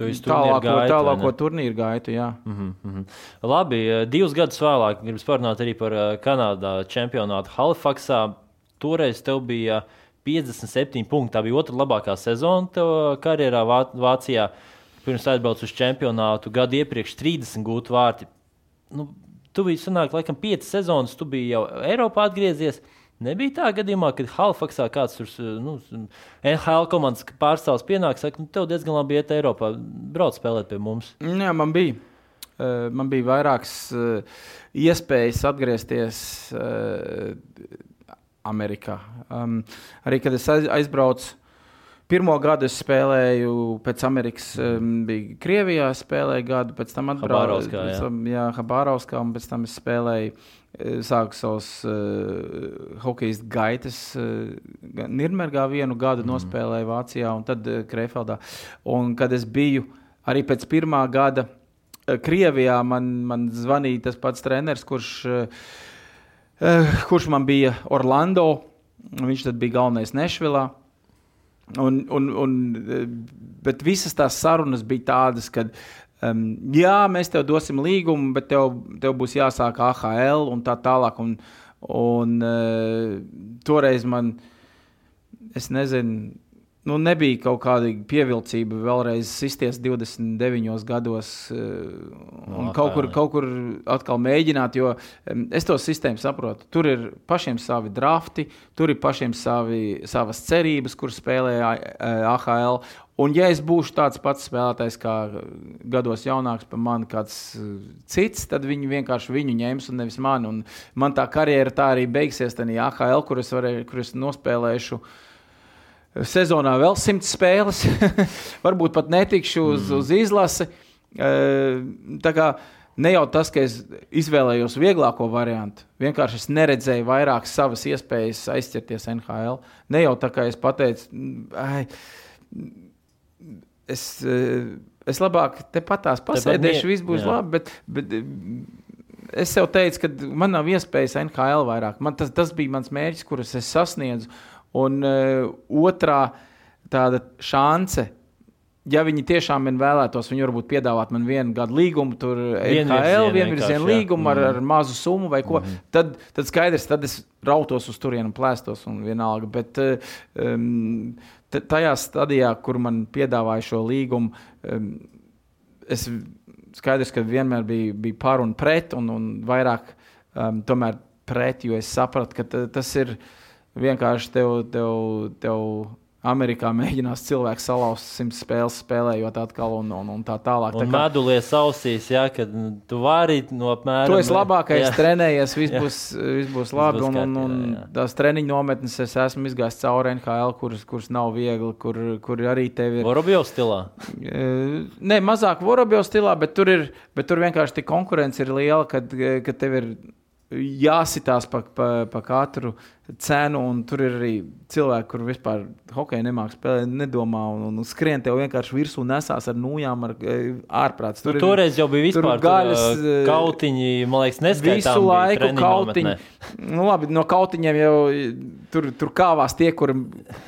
Tālāko, gaitu, tālāko turnīru gaitu. Jā. Mm -hmm, mm -hmm. Labi, divus gadus vēlāk gribam parunāt arī par Kanādā čempionātu Halifaksā. Toreiz tev bija 57 punkti. Tā bija otrā labākā sezona tavā karjerā Vācijā. Pirms aizbraucu uz čempionātu, gadu iepriekš 30 gūti vārti. Nu, tu biji sanāk, laikam, 5 sezonas, tu biji jau Eiropā atgriezies. Nebija tā gadījumā, kad Halifaksā kāds tur nu, NHL komandas pārstāvs pienāk, saka, nu, tev diezgan labi iet Eiropā, brauc spēlēt pie mums. Jā, man bija. Man bija vairākas iespējas atgriezties Amerikā. Um, arī kad es aizbraucu, pirmo gadu es spēlēju pēc Amerikas, um, bija Krievijā, spēlēju gadu, pēc tam atbraucu Habārovskā, un pēc tam es spēlēju. Eh, sāku savus uh, hokeja gaitas uh, Nīderlandē, vienu gadu mm. nospēlēju Vācijā un tad uh, Krefeldā. Un, kad es biju arī pēc pirmā gada uh, Krievijā, man, man zvanīja tas pats treneris, kurš uh, Eh, kurš man bija Orlando. Viņš bija galvenais Nešvilā. Un, un, un, eh, bet visas tās sarunas bija tādas, ka, um, jā, mēs tev dosim līgumu, bet tev, tev būs jāsāk AHL un tā tālāk. Un, un, uh, toreiz man, es nezinu, nu, nebija kaut kāda pievilcība vēlreiz sisties 29 gados uh, un no, kaut, kur, kaut kur atkal mēģināt, jo es to sistēmu saprotu. Tur ir pašiem savi drafti, tur ir pašiem savi, savas cerības, kur spēlē AHL. Un, ja es būšu tāds pats spēlētājs, kā gados jaunāks par mani, kāds uh, cits, tad viņi vienkārši viņu ņems un nevis mani. Un man tā karjera tā arī beigsies, tad AHL, kur es, varēju, kur es nospēlēšu uh, sezonā vēl simts spēles. Varbūt pat netikšu uz, mm. uz izlasi. Tā kā ne jau tas, ka es izvēlējos vieglāko variantu, vienkārši es neredzēju vairāk savas iespējas aizķerties NHL. Ne jau tā kā es pateicu, ai, es, es labāk tepat tās pasēdēšu, viss būs jā. labi. Bet, bet es sev teicu, ka man nav iespējas NHL vairāk. Man tas, tas bija mans mērķis, kurus es sasniedzu. Un uh, otrā tāda šance, ja viņi tiešām man vēlētos, viņi varbūt piedāvāt man vienu gadu līgumu, tur EKL, vienvirzienu līgumu ar, ar mazu summu vai ko, mm -hmm. tad, tad skaidrs, tad es rautos uz turieni un plēstos un vienalga. Bet um, tajā stadijā, kur man piedāvāja šo līgumu, um, es skaidrs, ka vienmēr bija, bija par un pret un, un vairāk um, tomēr pret, jo es sapratu, ka tas ir vienkārši tev, tev, tev Amerikā mēģinās cilvēks salauzt simts spēles, spēlējot atkal un, un, un tā tālāk. Un tā kā medulies ausīs, jā, kad tu vari no apmēram. Tu esi labākais jā. trenējies, viss būs, viss būs labi. Būs un, un, un tās treniņu nometnes es esmu izgājis cauri NHL, kuras, kuras nav viegli, kur, kur arī tev ir. Vorobjov stilā? Nē, mazāk Vorobjov stilā, bet tur ir, bet tur vienkārši konkurence ir liela, kad, kad tev ir jāsitās pa, pa, pa katru cenu, un tur ir arī cilvēki, kur vispār hokeja nemāks spēlēt, nedomā un, un skrien tev vienkārši virsū nesās ar nūjām, ar e, ārprāts. Tur nu, toreiz jau bija vispār gaļas, tur, e, kautiņi, man liekas, neskaitām. Visu laiku kautiņi. Nu, labi, no kautiņiem jau tur, tur kāvās tie, kur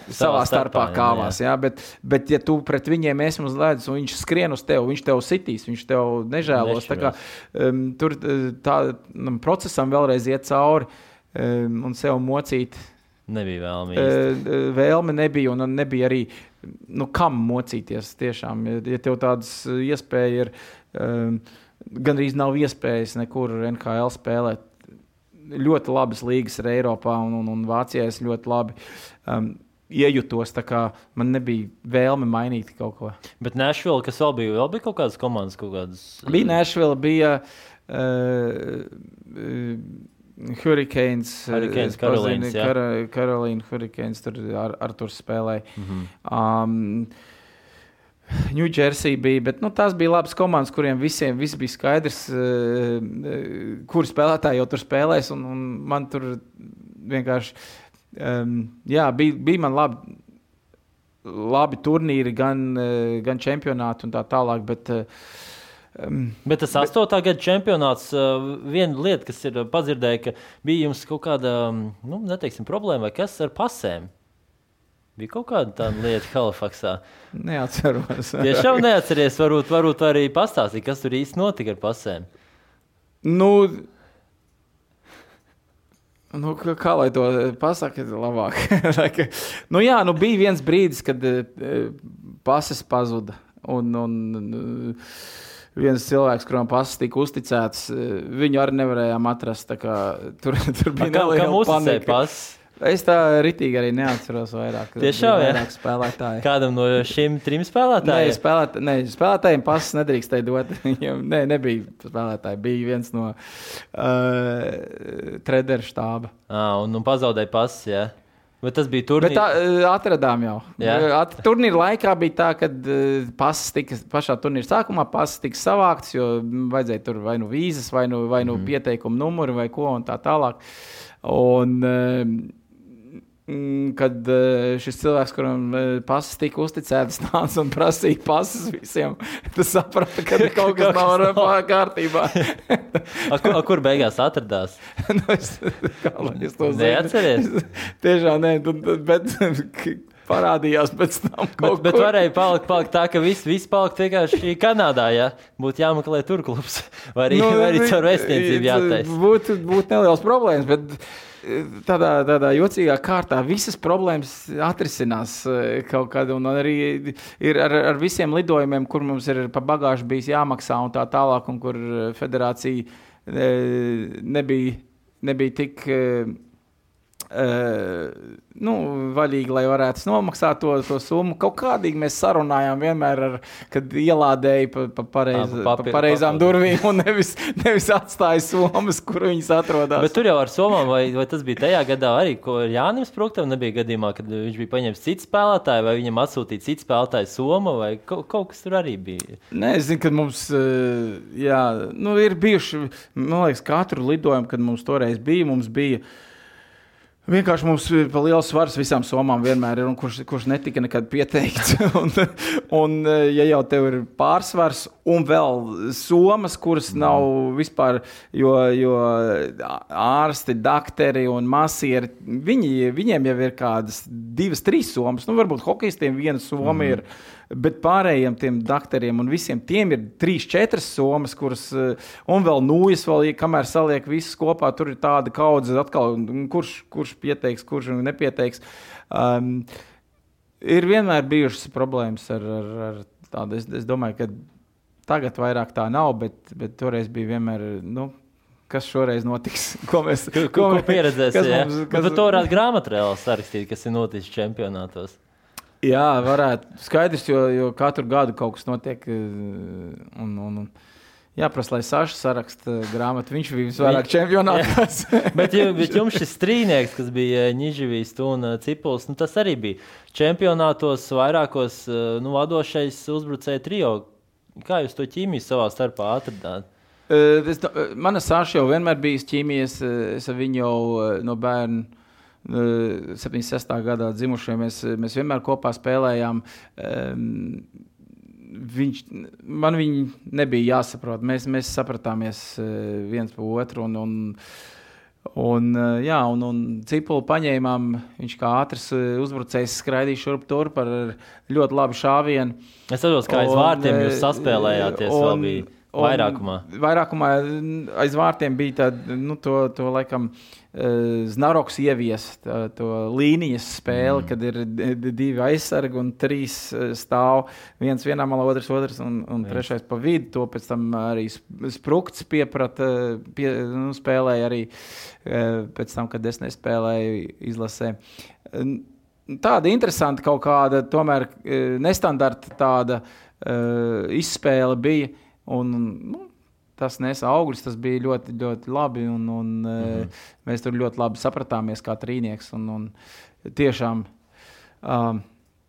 savā, starpā, kāvās, jā, jā. Bet, bet ja tu pret viņiem esi uz ledus un viņš skrien uz tevi, viņš tev sitīs, viņš tev nežēlos. Tā kā, um, tur e, tā, procesam vēlreiz iet cauri un sev mocīt. Nebija vēlme. Uh, vēlme nebija, un nebija arī nu, kam mocīties. Tiešām, ja, tev tādas iespējas ir, um, gandrīz nav iespējas nekur NHL spēlēt. Ļoti labas līgas ir Eiropā un, un, un Vācijā. Es ļoti labi um, iejutos. Man nebija vēlme mainīt kaut ko. Bet Nešvila, kas vēl bija, vēl bija kaut kādas komandas, kaut kādas. Bija Nešvila, bija. Uh, uh, Hurricanes, Hurricanes Karolīnas, Kar Karolīna Hurricanes tur ar, ar tur spēlēja. Mm -hmm. um, New Jersey bija, bet nu, tās bija labas komandas, kuriem visiem viss bija skaidrs, uh, uh kur spēlētāji jau tur spēlēs. Un, un man tur vienkārši um, jā, bija, bija man labi, labi turnīri, gan, gan čempionāti un tā tālāk. Bet, uh, Um, bet tas astotā gada čempionāts, uh, viena lieta, kas ir padzirdēta, ka bija jums kaut kāda nu, neteiksim, problēma vai kas ar pasēm. Bija kaut kāda tāda lieta Halifaksā. Neatceros. Tiešām neatceries. Varbūt, varbūt arī pastāstīt, kas tur īsti notika ar pasēm. Nu, Nu, kā lai to pasakā, labāk. nu, jā, nu, bija viens brīdis, kad uh, pases pazuda. Un, un, viens cilvēks, kuram pasas tika uzticēts, eh, viņu arī nevarējām atrast. Tur, tur bija neliela panika. Es tā ritīgi arī neatceros vairāk. Tiešām vairāk spēlētāji. Kādam no šiem trim spēlētājiem? Nē, spēlēt, nē spēlētājiem pasas nedrīkstēja dot. nē, nebija spēlētāji. Bija viens no uh, trederu štāba. Ah, un, un pazaudēja pasas. Ja? Bet tas bija turnīrs. Tā atradām jau. At, turnīra laikā bija tā, ka pašā turnīra sākumā pasas tika savāktas, jo vajadzēja tur vai nu vīzas, vai nu, vai nu mm. pieteikumu numuru vai ko un tā tālāk. Un, kad eh, šis cilvēks, kuram eh, pasas tika uzticētas, nāca un prasīja pasas visiem, tas saprata, ka kaut kas nav kārtībā. a, kur, a, kur beigās atradās? nu, es, kā lai es to zinu? Neatceries? Tiešām nē, bet parādījās pēc tam. Bet, bet varēja palikt, palikt tā, ka viss vis palikt vienkārši Kanādā. Ja? Būtu jāmeklē tur klubs. Vai arī, nu, vai arī caur vēstniecību jātaisa. Būtu būt nelielas problēmas. Bet tādā, tādā jocīgā kārtā visas problēmas atrisinās eh, kaut kad. Un arī ir ar, ar visiem lidojumiem, kur mums ir pa bagāžu bijis jāmaksā un tā tālāk, un kur eh, federācija eh, nebija, nebija tik nu, vaļīgi, lai varētu nomaksāt to, to summu. Kaut kādīgi mēs sarunājām vienmēr, ar, kad ielādēja pa, pa, pareiz, pa, pa pareizām durvīm un nevis, nevis atstāja summas, kur viņas atrodas. Bet tur jau ar summām, vai, vai tas bija tajā gadā arī, ko Jānis Sprūktam nebija gadījumā, kad viņš bija paņēmis citu spēlētāju, vai viņam atsūtīja citu spēlētāju summu, vai kaut, kaut kas tur arī bija? Nē, es zinu, ka mums jā, nu, ir bijuši, man liekas, katru lidojumu, kad mums toreiz bija, mums bija. Vienkārši mums ir liels svars visām somām vienmēr ir, kurš, kurš netika nekad pieteikts. un, un, ja jau tev ir pārsvars, un vēl somas, kuras nav vispār, jo, jo ārsti, doktori un masieri, viņi, viņiem jau ir kādas divas, trīs somas. Nu, varbūt hokeistiem viena soma mm. ir. Bet pārējiem tiem doktoriem un visiem tiem ir trīs, četras somas, kuras, eh, un vēl nūjas, vēl, kamēr saliek visus kopā, tur ir tāda kaudze, atkal, kurš, kurš pieteiks, kurš nepieteiks. Um, ir vienmēr bijušas problēmas ar, ar, ar tādu. Es, es domāju, ka tagad vairāk tā nav, bet, bet toreiz bija vienmēr. Nu, kas šoreiz notiks. Ko mēs ko, ko, ko pieredzēsim? Ja? Mums, kas... Bet to varētu grāmatā sarakstīt, kas ir noticis čempionātos. Jā, varētu. Skaidrs, jo, jo katru gadu kaut kas notiek. Un, un, un, Jāprasa, lai Saša saraksta grāmatu. Viņš bija visvairāk čempionātos. bet, bet jums šis strīnieks, kas bija Nižavijas un Cipuls, nu, tas arī bija čempionātos vairākos nu, vadošais uzbrucēju trijo. Kā jūs to ķīmiju savā starpā atradāt? Es, mana Saša jau vienmēr bijis ķīmijas. Es ar viņu jau no bērna. 76. gadā dzimušie. Mēs, mēs vienmēr kopā spēlējām. Um, viņš, man viņa nebija jāsaprot. Mēs, mēs sapratāmies viens par otru. Un, un, un, jā, un, un cipulu paņēmām. Viņš kā ātrs uzbrucējs skraidīja šurp turp ar ļoti labu šāvienu. Es saprotu, kā aiz vārtiem jūs saspēlējāties. Un, Vairākumā. Vairākumā aiz vārtiem bija tāda, nu, to, to laikam, uh, Znaroks ievies tā, to līnijas spēli, mm. kad ir divi aizsargi un trīs stāv. Viens vienā malā, otrs otrs un, un Viens. trešais pa vidu. To pēc tam arī sprukts pieprata, pie, nu, spēlēja arī pēc tam, kad es nespēlēju izlasē. Tāda interesanta kaut kāda, tomēr nestandarta tāda izspēle bija. Un, nu, tas nesa augļus, tas bija ļoti, ļoti labi. Un, un, mm -hmm. Mēs tur ļoti labi sapratāmies kā trīnieks. Un, un tiešām um,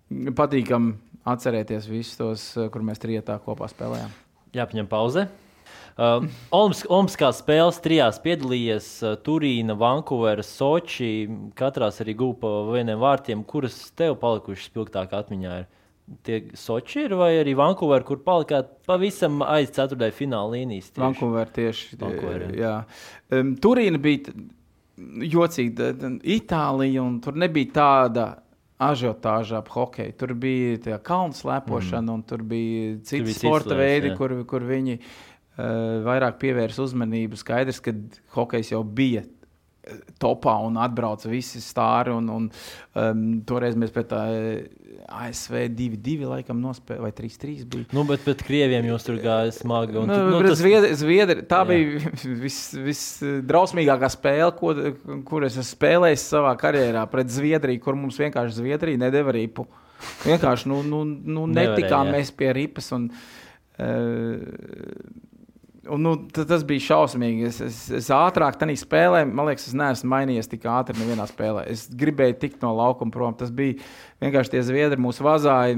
patīkami atcerēties visus tos, kur mēs trijotā kopā spēlējām. Jāpaņem pauze. Uh, Olms, Olmskā spēles trijās piedalījies uh, Turīna, Vankūvera, Soči. Katrās arī gūpa pa vieniem vārtiem, kuras tev palikušas spilgtāk atmiņā. Ir? Tie Sochi ir vai arī Vankūverā, kur palikāt pavisam aiz ceturtajā fināla līnijas? Vankūverā tieši. Vancouver, jā. Jā. Um, Turīna bija jocīga, Itālija, un tur nebija tāda ažiotāža ap hokeju. Tur bija kalnu slēpošana, mm. un tur bija citi tur sporta veidi, jā. kur, kur viņi uh, vairāk pievērsa uzmanību. Skaidrs, ka hokejs jau bija topā un atbrauca visi stāri. Un, un, um, toreiz mēs pēc tā ASV 2-2 laikam nospēlējām, vai 3-3 bija. Nu, bet pret krieviem jūs tur gājāt smagi. Un, nu, nu, tas... Zviedri, Zviedri, tā jā. bija visdrausmīgākā vis spēle, ko, kur es spēlēju savā karjerā pret Zviedriju, kur mums vienkārši Zviedrija nedēva ripu. Vienkārši nu, nu, nu, netikām Nevarēja. mēs pie ripas. Un, uh, Un, nu, tas bija šausmīgi. Es, es, es ātrāk tajā spēlē, man liekas, es neesmu mainījies tik ātri nevienā spēlē. Es gribēju tikt no laukuma prom. Tas bija vienkārši tie zviedri mūsu vazāji.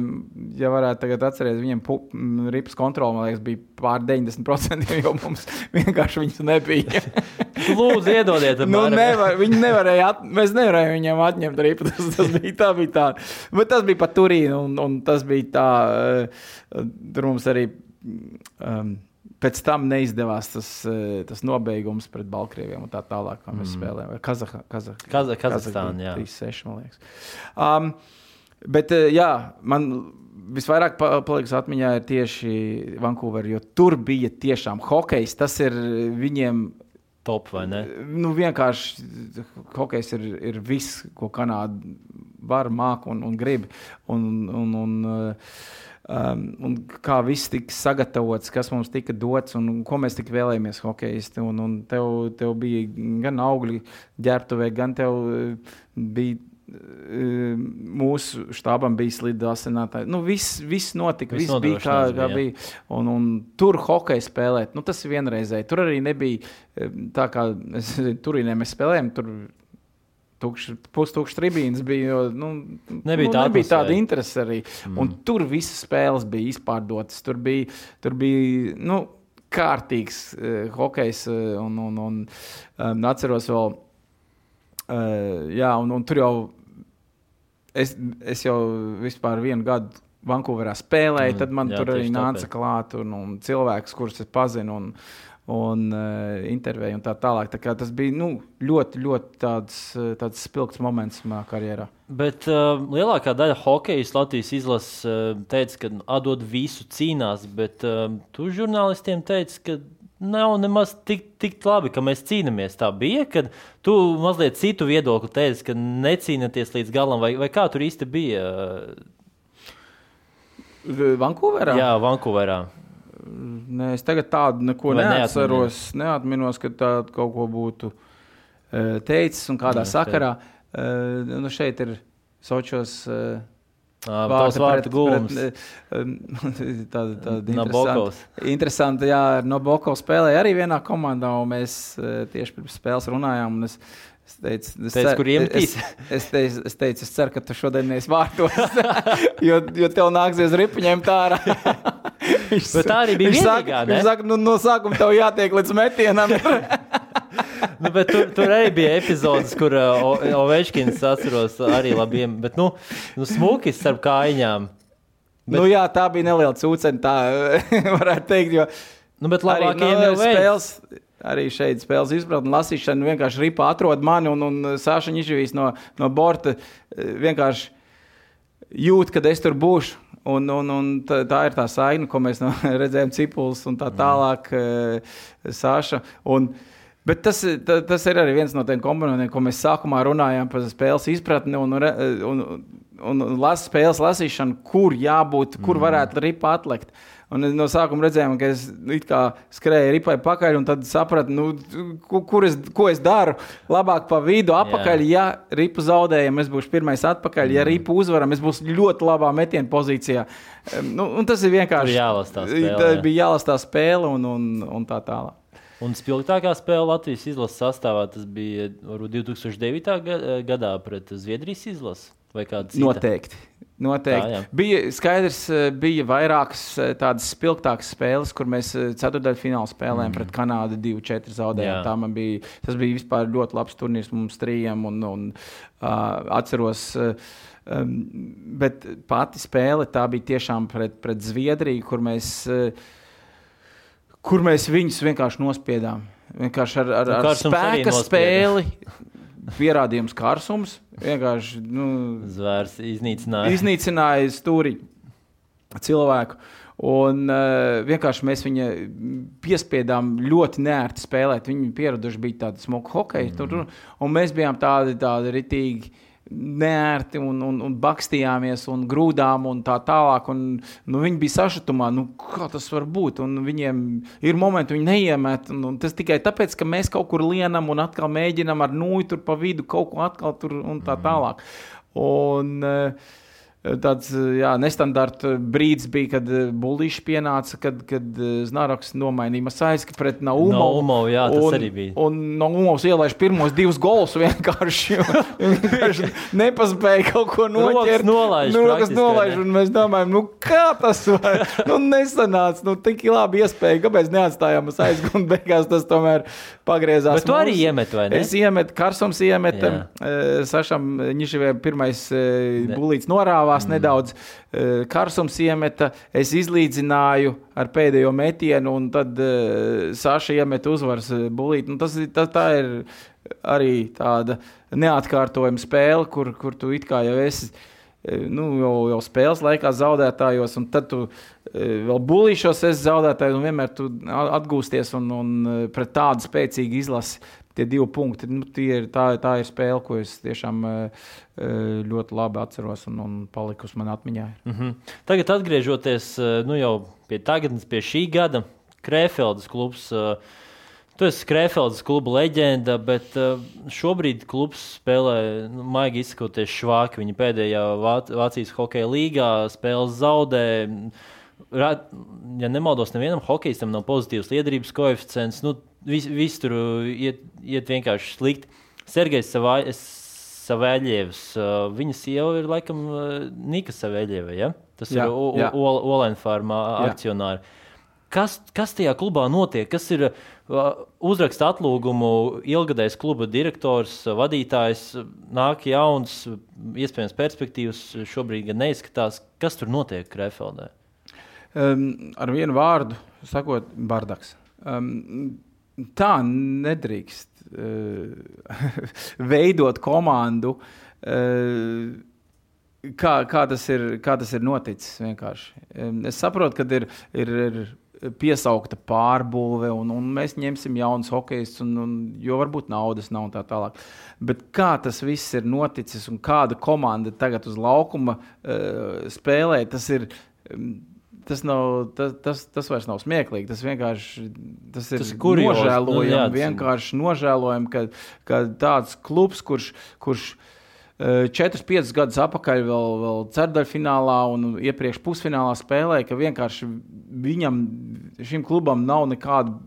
Ja varētu atcerēties, viņiem ripas kontrole, man liekas, bija pār 90%, jo mums vienkārši viņas nebija. Lūdzu, iedodiet nu, nevar, viņi nevarēja, at, mēs nevarējām viņiem atņemt ripu. Tas, tas bija tā, bija tā. Bet tas bija pat Turīna, un, un tas bija tā, uh, tur mums arī. Um, Pēc tam neizdevās tas, eh, tas nobeigums pret Baltkrieviem un tā tālāk, kā mēs mm. spēlējām. Kazah, Kazah, Kazah, Kazahstānā, jā. 3-6, man liekas. Um, bet, eh, jā, man visvairāk paliks atmiņā ir tieši Vankūvera, jo tur bija tiešām hokejs. Tas ir viņiem. Top vai ne? Nu, vienkārši hokejs ir, ir viss, ko Kanāda var, māca un, un grib. Un, un, un, uh, um, kā viss tika sagatavots, kas mums tika dots un ko mēs tik vēlējāmies hokeisti. Un, un tev, tev bija gan augļi ģērbtuvē, gan tev uh, bija. Uh, mūsu štābam bija slīdā asinātāji. Nu, viss, viss notika, viss, viss bija kā, kā bija. Un, un tur hokeja spēlēt, nu, tas ir vienreizēji. Tur arī nebija um, tā, kā es, tur mēs spēlējām. Tur pustukšs tribīns bija. Jo, nu, nebija, nu, nebija tāda interese arī. Mm. Un tur visas spēles bija izpārdotas. Tur bija, tur bija nu, kārtīgs uh, hokejs. Uh, un, un, un um, atceros vēl, uh, jā, un, un tur jau es, es jau vispār vienu gadu. Vankūverā spēlēju, mm, tad man jā, tur arī nāca klāt un, un cilvēks, kurus es pazinu. Un, un uh, intervēju un tā tālāk. Tā tas bija nu, ļoti, ļoti tāds, eh, tāds spilgts moments manā karjerā. Bet uh, lielākā daļa hokeja Latvijas izlases uh, teica, ka atdod visu cīnās, bet uh, tu žurnālistiem teici, ka nav nemaz tik, tik labi, ka mēs cīnāmies. Tā bija, kad tu mazliet citu viedokli teici, ka necīnāties līdz galam, vai, vai kā tur īsti bija? Vankūverā? Jā, Vankūverā. Nē, es tagad tādu neko Vai neatceros. Neatminos, ka tādu kaut ko būtu uh, teicis un kādā Nē, sakarā. Uh, nu šeit ir Sočos. Uh, Vārds vārds gūms. Tāda tāda interesanta. Interesanti, jā, no Boko spēlēja arī vienā komandā, un mēs tieši pirms spēles runājām. Es, Es teicu, es, teicu, iemetīs? Es, es, teicu, es teicu, es ceru, ka tu šodien neesi vārtos, jo, jo tev nāksies ripiņiem tā ārā. viņš, Bet tā arī bija viņš vienīgā, saka, viņš saka, nu, no sākuma tev jātiek līdz metienam. nu, tur, tur arī bija epizodes, kur uh, Ovečkins atceros arī labi, bet nu, nu smūkis starp kājām. Bet... Nu, jā, tā bija neliela cūcena, tā varētu teikt. Jo... Nu, bet labāk arī, nu, spēles, arī šeit spēles izpratne, lasīšana vienkārši ripā atrod mani un, un Sāša Nižavīs no, no borta eh, vienkārši jūt, kad es tur būšu. Un, un, un tā, tā ir tā saina, ko mēs redzējām, cipulis un tā tālāk, uh, Sāša. Un, Bet tas, ta, tas ir arī viens no tiem komponentiem, ko mēs sākumā runājām par spēles izpratni un, un, un, un las, spēles lasīšanu, kur jābūt, kur mm. varētu ripa atlikt. Uh, Un no sākuma redzējām, ka es skrēju ripai pakaļ, un tad sapratu, nu, kur es, ko es daru. Labāk pa vidu, apakaļ. Jā. Ja ripu zaudējam, es būšu pirmais atpakaļ. Mm. Ja ripu uzvaram, es būšu ļoti labā metiena pozīcijā. Nu, tas ir vienkārši. Jālasa tā spēle. Tā bija jālasa tā spēle un, un, un tā tālāk. Un spilgtākā spēle Latvijas izlases sastāvā tas bija 2009. gadā pret Zviedrijas izlasi? Noteikti. Noteikti. Tā, jā. bija skaidrs, eh, bija vairākas eh, tādas spilgtākas spēles, kur mēs eh, ceturdaļu finālā spēlējām mm. pret Kanādu 2-4 zaudējām. Bija, tas bija vispār ļoti labs turnīrs mums trījiem. Un, un, uh, atceros, um, bet pati spēle tā bija tiešām pret, pret Zviedriju, kur mēs, uh, kur mēs viņus vienkārši nospiedām. Vienkārši ar, ar, ar spēka spēli pierādījums kārsums. Vienkārši nu, zvērs iznīcināja. Iznīcināja stūri cilvēku. Un uh, vienkārši mēs viņu piespiedām ļoti nērti spēlēt. Viņi pieraduši bija tādi smuki hokeji, mm. tur, un mēs bijām tādi, tādi ritīgi neērti un, un, un bakstījāmies un grūdām un tā tālāk. Un, nu, viņi bija sašutumā, nu, kā tas var būt. Un viņiem ir momenti, viņi neiemet. Un, un tas tikai tāpēc, ka mēs kaut kur lienam un atkal mēģinam ar nūju tur pa vidu kaut ko atkal tur un tā mhm. tālāk. Un, uh, tāds jā, nestandarta brīdis bija, kad eh, Bulīši pienāca, kad, kad eh, Znaroks nomainīja Masaiski pret Naumu. Naumu, jā, tas un, arī bija. Un Naumovs ielaiž pirmos divus golus vienkārši. vienkārši nepaspēja kaut ko noķert. Nolaiž, nu, kas nolaiž, un mēs domājam, nu kā tas var? nu, nesanāca, nu tik labi iespēja, kāpēc neatstājām Masaiski, un beigās tas tomēr pagriezās. Bet tu arī iemet, vai ne? Es iemetu, Karsums iemeta, uh, Sašam Nišaviem pirmais bulīts norāvā izdevās mm. nedaudz. Uh, karsums iemeta, es izlīdzināju ar pēdējo metienu, un tad uh, Saša iemeta uzvaras eh, bulīti. Nu, tas, tas, tā ir arī tāda neatkārtojama spēle, kur, kur tu it kā jau esi. Nu, jau, jau spēles laikā zaudētājos, un tad tu vēl bulīšos, es zaudētāju, un vienmēr tu atgūsties un, un pret tādu spēcīgu izlasi tie divi punkti. Nu, ir, tā, tā ir spēle, ko es tiešām uh, ļoti labi atceros un, un palikusi man atmiņā. Mm -hmm. Tagad atgriežoties nu, jau pie tagadnes, pie šī gada, Krēfeldes klubs. Tu esi Krēfeldes kluba leģenda, bet šobrīd klubs spēlē, nu, maigi izsakoties, švāki. Viņa pēdējā Vāc Vācijas hokeja līgā spēles zaudē. Ja nemaldos, nevienam hokeistam nav pozitīvs liederības koeficients. Nu, Viss vis tur iet, iet vienkārši slikti. Sergejs Savēļievs, viņa sieva ir laikam Nika Savēļieva. Ja? Tas jā, ir Olenfarma akcionāri. Kas, kas tajā klubā notiek? Kas ir uzraksta atlūgumu ilgadējs kluba direktors, vadītājs, nāk jauns, iespējams, perspektīvas šobrīd gan neizskatās. Kas tur notiek Krefeldē? Um, ar vienu vārdu sakot, bardaks. Um, tā nedrīkst uh, veidot komandu. Uh, kā, kā, tas ir, kā tas ir noticis? Vienkārši. Es saprotu, ka ir, ir, ir piesaukta pārbūve, un, un mēs ņemsim jaunus un, jo varbūt naudas nav un tā tālāk. Bet kā tas viss ir noticis un kāda komanda tagad uz laukuma uh, spēlē, tas ir. Um, tas, nav, tas, tas, tas vairs nav smieklīgi. Tas vienkārši tas ir Tas nu, nožēlojami. jā, Nu, tas- vienkārši nožēlojami, ka, ka tāds klubs, kurš. kurš 4-5 gadus atpakaļ, vēl, vēl ceturdaļfinālā un iepriekš pusfinālā spēlēja, ka vienkārši viņam, šim klubam, nav nekādu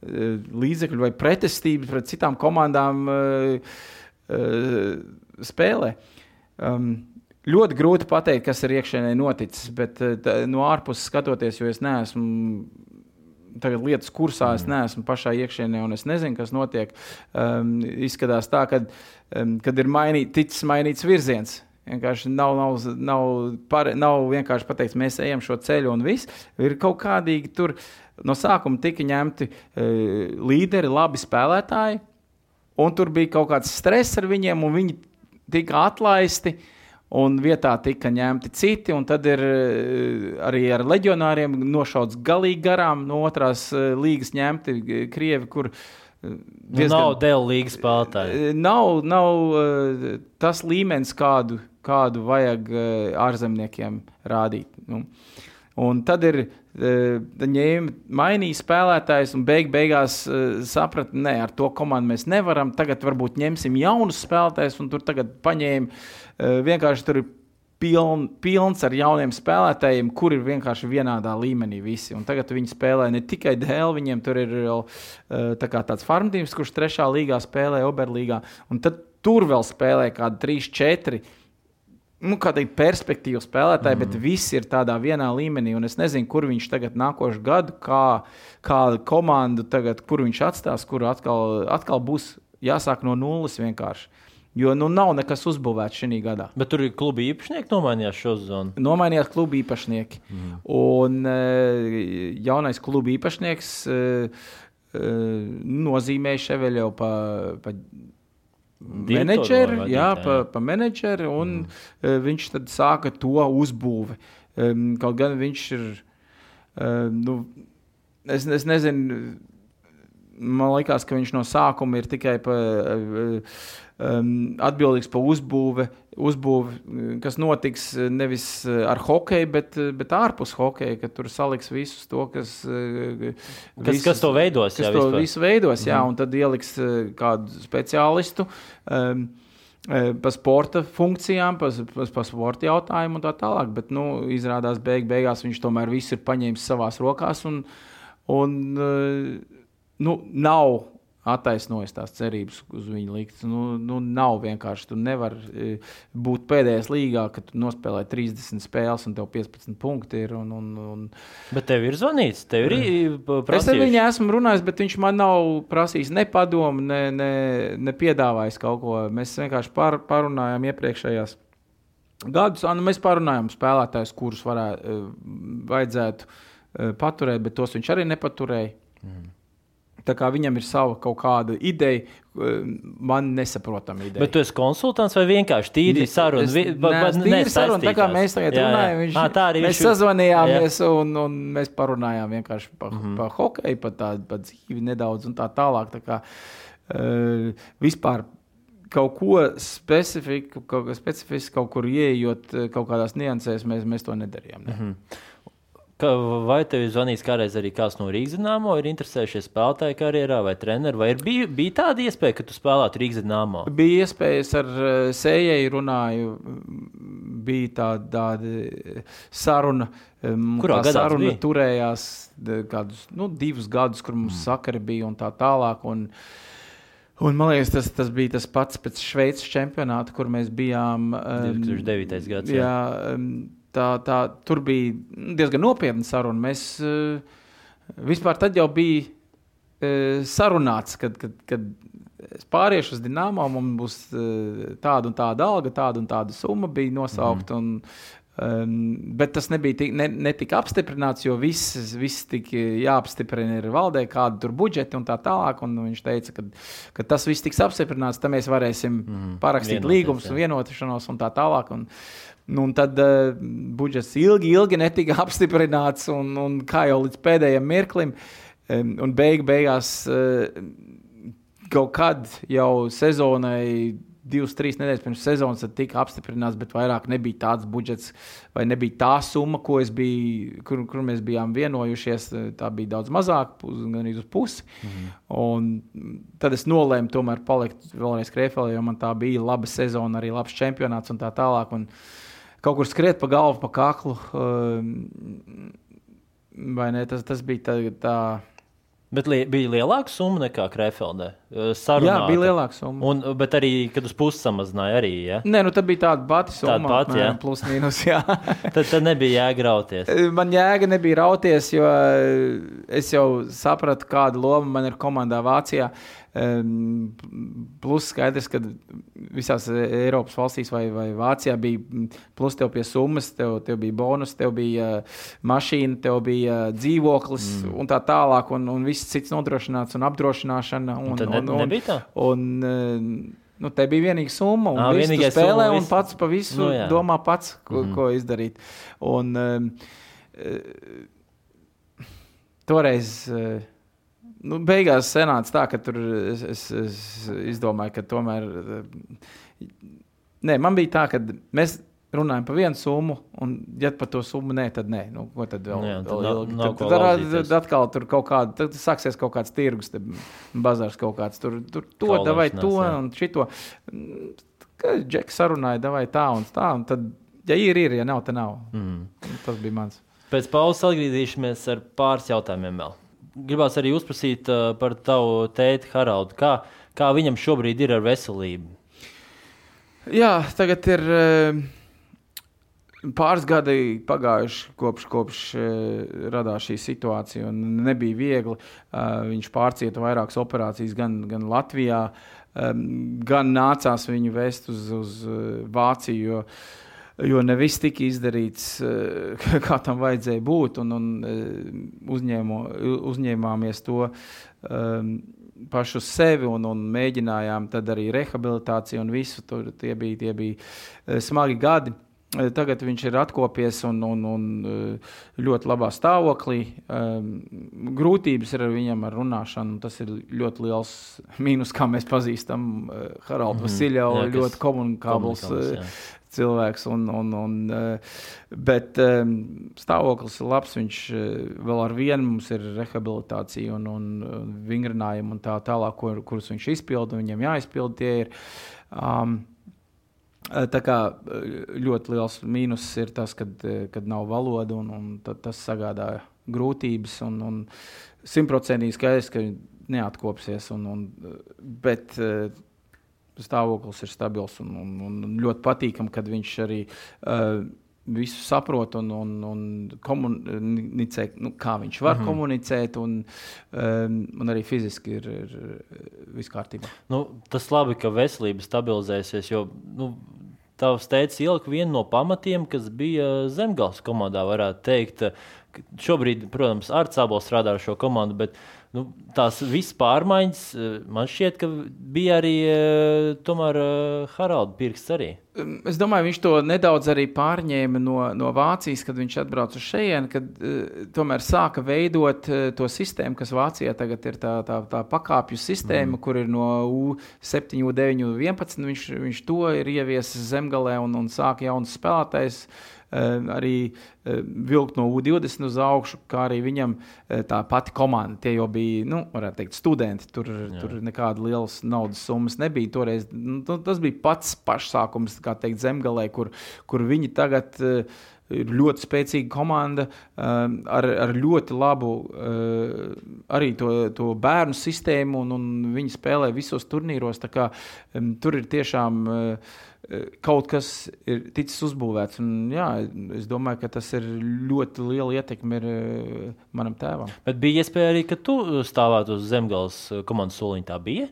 eh, līdzekļu vai pretestību pret citām komandām eh, spēlē. Um, ļoti grūti pateikt, kas ir iekšēnē noticis, bet eh, tā, no ārpuses skatoties, jo es neesmu tagad lietas kursā, es neesmu pašā iekšienē, un es nezinu, kas notiek. Um, izskatās tā, ka um, kad ir mainīt, ticis mainīts virziens. Vienkārši nav, nav, nav, par, nav vienkārši pateikt, mēs ejam šo ceļu un viss. Ir kaut kādīgi tur no sākuma tika ņemti uh, līderi, labi spēlētāji, un tur bija kaut kāds stress ar viņiem, un viņi tika atlaisti. Un vietā tika ņemti citi, tad ir eh, arī ar leģionāriem nošauts galīgi garām no otrās eh, līgas ņemti krievi, kur eh, Nu, nav dēļ līgas spēlētāji. Nav, nav tas līmenis, kādu, kādu vajag ārzemniekiem rādīt. Nu. Un tad ir ņēma, mainīja spēlētājs un beig, beigās uh, saprata, ka ar to komandu mēs nevaram. Tagad varbūt ņemsim jaunus spēlētājus, un tur tagad paņēma uh, vienkārši tur piln, pilns ar jauniem spēlētājiem, kur ir vienkārši vienādā līmenī visi. Un tagad viņi spēlē ne tikai dēļ, viņiem tur ir vēl uh, tā tāds farmdīms, kurš trešā līgā spēlē Oberlīgā, un tad tur vēl spēlē kādi 3, 4 nu, teikt, perspektīvu spēlētāji, mm. bet visi ir tādā vienā līmenī. Es nezinu, kur viņš tagad nākošu gadu, kā, kā komandu tagad, kur viņš atstās, kur atkal, atkal būs jāsāk no nulles vienkārši. Jo nu, nav nekas uzbūvēts šī gadā. Bet tur ir klubi īpašnieki nomainījās šo zonu. Nomainījās kluba īpašnieki. Mm. Un e, jaunais kluba īpašnieks e, e, nozīmēja Ševeļu pa, pa menedžeri, jā, pa, pa menedžeri, un mm. viņš tad sāka to uzbūvi. Um, kaut gan viņš ir, um, nu, es, es nezinu, man liekas, ka viņš no sākuma ir tikai pa, um, atbildīgs par uzbūvi, uzbūvi, kas notiks nevis ar hokeju, bet, bet ārpus hokeja, ka tur saliks visus to, kas, kas, visus, kas to veidos. Kas jā, to vispār. visu veidos, jā, mm. un tad ieliks kādu speciālistu. Um, Pa sporta funkcijām, pa, pa, pa sporta jautājumu un tā tālāk. Bet, nu, izrādās, beig, beigās viņš tomēr visu ir paņēmis savās rokās. Un, un, nu, nav attaisnojis tās cerības uz viņu likt. Nu, nu, nav vienkārši. Tu nevari būt pēdējais līgā, kad nospēlē 30 spēles un tev 15 punkti ir. Un, un, un... Bet tev ir zvanīts, tev ir prasījuši. Es ar viņu esmu runājis, bet viņš man nav prasījis ne padomu, ne, ne, ne piedāvājis kaut ko. Mēs vienkārši par, parunājām iepriekšējās. Gadus nu, mēs parunājām spēlētājus, kurus varētu, vajadzētu paturēt, bet tos viņš arī nepaturēja. Mm. Viņam ir sava kaut kāda ideja, man nesaprotama ideja. Bet tu esi konsultants vai vienkārši tīri saruna? Tīri saruna, tā kā mēs tagad jā, runājam, viņš, à, tā arī mēs viņš... sazvanījāmies jā. un, un mēs parunājām vienkārši par mm -hmm. pa hokeju, par tādu pa dzīvi nedaudz un tā tālāk. Tā kā, uh, vispār kaut ko specifisku, kaut, specifisku, kaut kur ieejot kaut kādās niansēs, mēs, mēs to nedarījām. Ne? Mm -hmm. Vai tev ir zvanījis kādreiz arī kāds no Rīgas dīnāmo, ir interesējušies spēlētāju karjerā vai treneru, vai bija, bija tāda iespēja, ka tu spēlētu Rīgas dīnāmo? Bija iespējas ar sējēju runāju, bija tāda, tāda saruna. Kurā tā saruna bija? turējās kādus nu, divus gadus, kur mums mm. sakari bija un tā tālāk. Un, Un, man liekas, tas, tas bija tas pats pēc Šveices čempionāta, kur mēs bijām. Um, 2009. gads. Jā, jā tā, tā, tur bija diezgan nopietna saruna. Mēs uh, vispār tad jau bija uh, sarunāts, kad, kad, kad es pāriešu uz Dienāmo, man būs uh, tāda un tāda alga, tāda un tāda summa bija nosaukta. Mm. Un, Um, bet tas nebija tik, ne, netika apstiprināts, jo viss, viss tika jāapstiprina ir valdē, kāda tur budžeta un tā tālāk. Un viņš teica, ka, ka tas viss tiks apstiprināts, tad mēs varēsim mm, parakstīt līgumus, vienošanos un tā tālāk. Un, Nu, tad uh, budžets ilgi, ilgi netika apstiprināts, un, un kā jau līdz pēdējiem mirklim, um, un beig, beigās uh, kaut kad jau sezonai divas, trīs nedēļas pirms sezonas tika apstiprināts, bet vairāk nebija tāds budžets vai nebija tā summa, biju, kur, kur mēs bijām vienojušies. Tā bija daudz mazāka, gan arī uz pusi. Mhm. Un tad es nolēmu tomēr palikt vēlreiz Krēfelē, jo man tā bija laba sezona, arī labs čempionāts un tā tālāk. Un kaut kur skriet pa galvu, pa kaklu. Um, vai ne? Tas, tas bija tā. tā Bet li bija lielāka summa nekā Krefeldē. Sarunāta. Jā, bija lielāka summa. Un, bet arī, kad uz pusi samazināja, arī. Ja? Nē, nu tā bija tāda pati summa. Tāda pati, jā. Plus mīnus, jā. tad, tad nebija jēga rauties. Man jēga nebija rauties, jo es jau sapratu, kāda loma man ir komandā Vācijā. Plus skaidrs, ka visās Eiropas valstīs vai, vai Vācijā bija plus tev pie summas, tev, tev bija bonus, tev bija mašīna, tev bija dzīvoklis mm. un tā tālāk, un, un viss cits nodrošināts un apdrošināšana. Un, un, un, un, tā? un, nu, te bija vienīga summa, un viņš to spēlē, summa, un pats pa visu nu, jā. domā pats, ko, mm. ko izdarīt. Un, uh, toreiz. Uh, nu, beigās sanāca tā, ka tur es, es, es izdomāju, ka tomēr. Nē, man bija tā, ka mēs runājam par vienu summu, un, ja par to summu nē, tad nē. Nu, ko tad vēl? Jā, tad vēl nav, nav tad, tad, tad atkal tur kaut kāda, tad sāksies kaut kāds tirgus, bazārs kaut kāds tur, tur to, vai to jā. un šito. Džeks sarunāja, vai tā un tā, un tad, ja ir, ir, ja nav, tad nav. Mm. Tas bija mans. Pēc pauzes atgriezīsimies ar pāris jautājumiem vēl gribās arī uzprasīt uh, par tavu tēti Haraldu. Kā, kā viņam šobrīd ir ar veselību? Jā, tagad ir uh, pāris gadi pagājuši kopš, kopš uh, radās šī situācija. Nebija viegli. Uh, viņš pārcieta vairākas operācijas gan, gan Latvijā, um, gan nācās viņu vest uz, uz Vāciju. Jo, jo ne viss tika izdarīts, kā tam vajadzēja būt. Un, un uzņēmo, uzņēmāmies to um, pašu sevi un, un mēģinājām arī rehabilitāciju un visu. Tur, tie, bija, tie bija smagi gadi. Tagad viņš ir atkopies un, un, un ļoti labā stāvoklī. Grūtības ir ar viņam ar runāšanu. Tas ir ļoti liels mīnus, kā mēs pazīstam Haraldu mm -hmm. Vasiljau. Ļoti komunikābls cilvēks. Un, un, un, eh, bet eh, stāvoklis ir labs. Viņš eh, vēl ar vienu mums ir rehabilitācija un, un vingrinājumi un tā tālāk, kur, kurus viņš izpilda. Viņam jāizpilda tie ir. Um, Tā kā ļoti liels mīnus ir tas, kad, kad nav valoda, un, un tas sagādā grūtības. Simtprocentīgi skaidrs, ka neatkopsies. Un, un, bet stāvoklis ir stabils un, un, un ļoti patīkami, kad viņš arī uh, visu saprot un, un, un komunicē, nu, kā viņš var mm -hmm. komunicēt, un, um, un arī fiziski ir, ir viss kārtībā. Nu, tas labi, ka veselība stabilizēsies, jo nu, tavs teicis ielika vienu no pamatiem, kas bija Zemgals komandā, varētu teikt. Šobrīd, protams, ar Cābolu strādā ar šo komandu, bet uh, nu, tās visas pārmaiņas, eh, man šķiet, ka bija arī eh, tomēr eh, Haralda pirksts arī. Es domāju, viņš to nedaudz arī pārņēma no, no Vācijas, kad viņš atbrauca uz šejienu, kad uh, tomēr sāka veidot uh, to sistēmu, kas Vācijā tagad ir tā, tā, tā pakāpju sistēma, mm. kur ir no U7, U9, U11. Viņš, viņš to ir ieviesis zemgalē un, un sāka jaunas spēlētājas. Uh, arī ehm, vilkt no U20 uz augšu, kā arī viņam eh, tā pati komanda. Tie jau bija, nu, varētu teikt, studenti. Tur, Jā. tur nekāda lielas naudas summas nebija. Toreiz, nu, tas bija pats pašsākums, kā teikt, zemgalē, kur, kur viņi tagad ir ļoti spēcīga komanda ar, ar ļoti labu arī to, to bērnu sistēmu, un, un viņi spēlē visos turnīros. Kā, tur ir tiešām uh, kaut kas ir ticis uzbūvēts. Un, jā, es domāju, ka tas ir ļoti liela ietekme ir, uh, manam tēvam. Bet bija iespēja arī, ka tu stāvētu uz zemgājas komandas soliņa. Tā bija?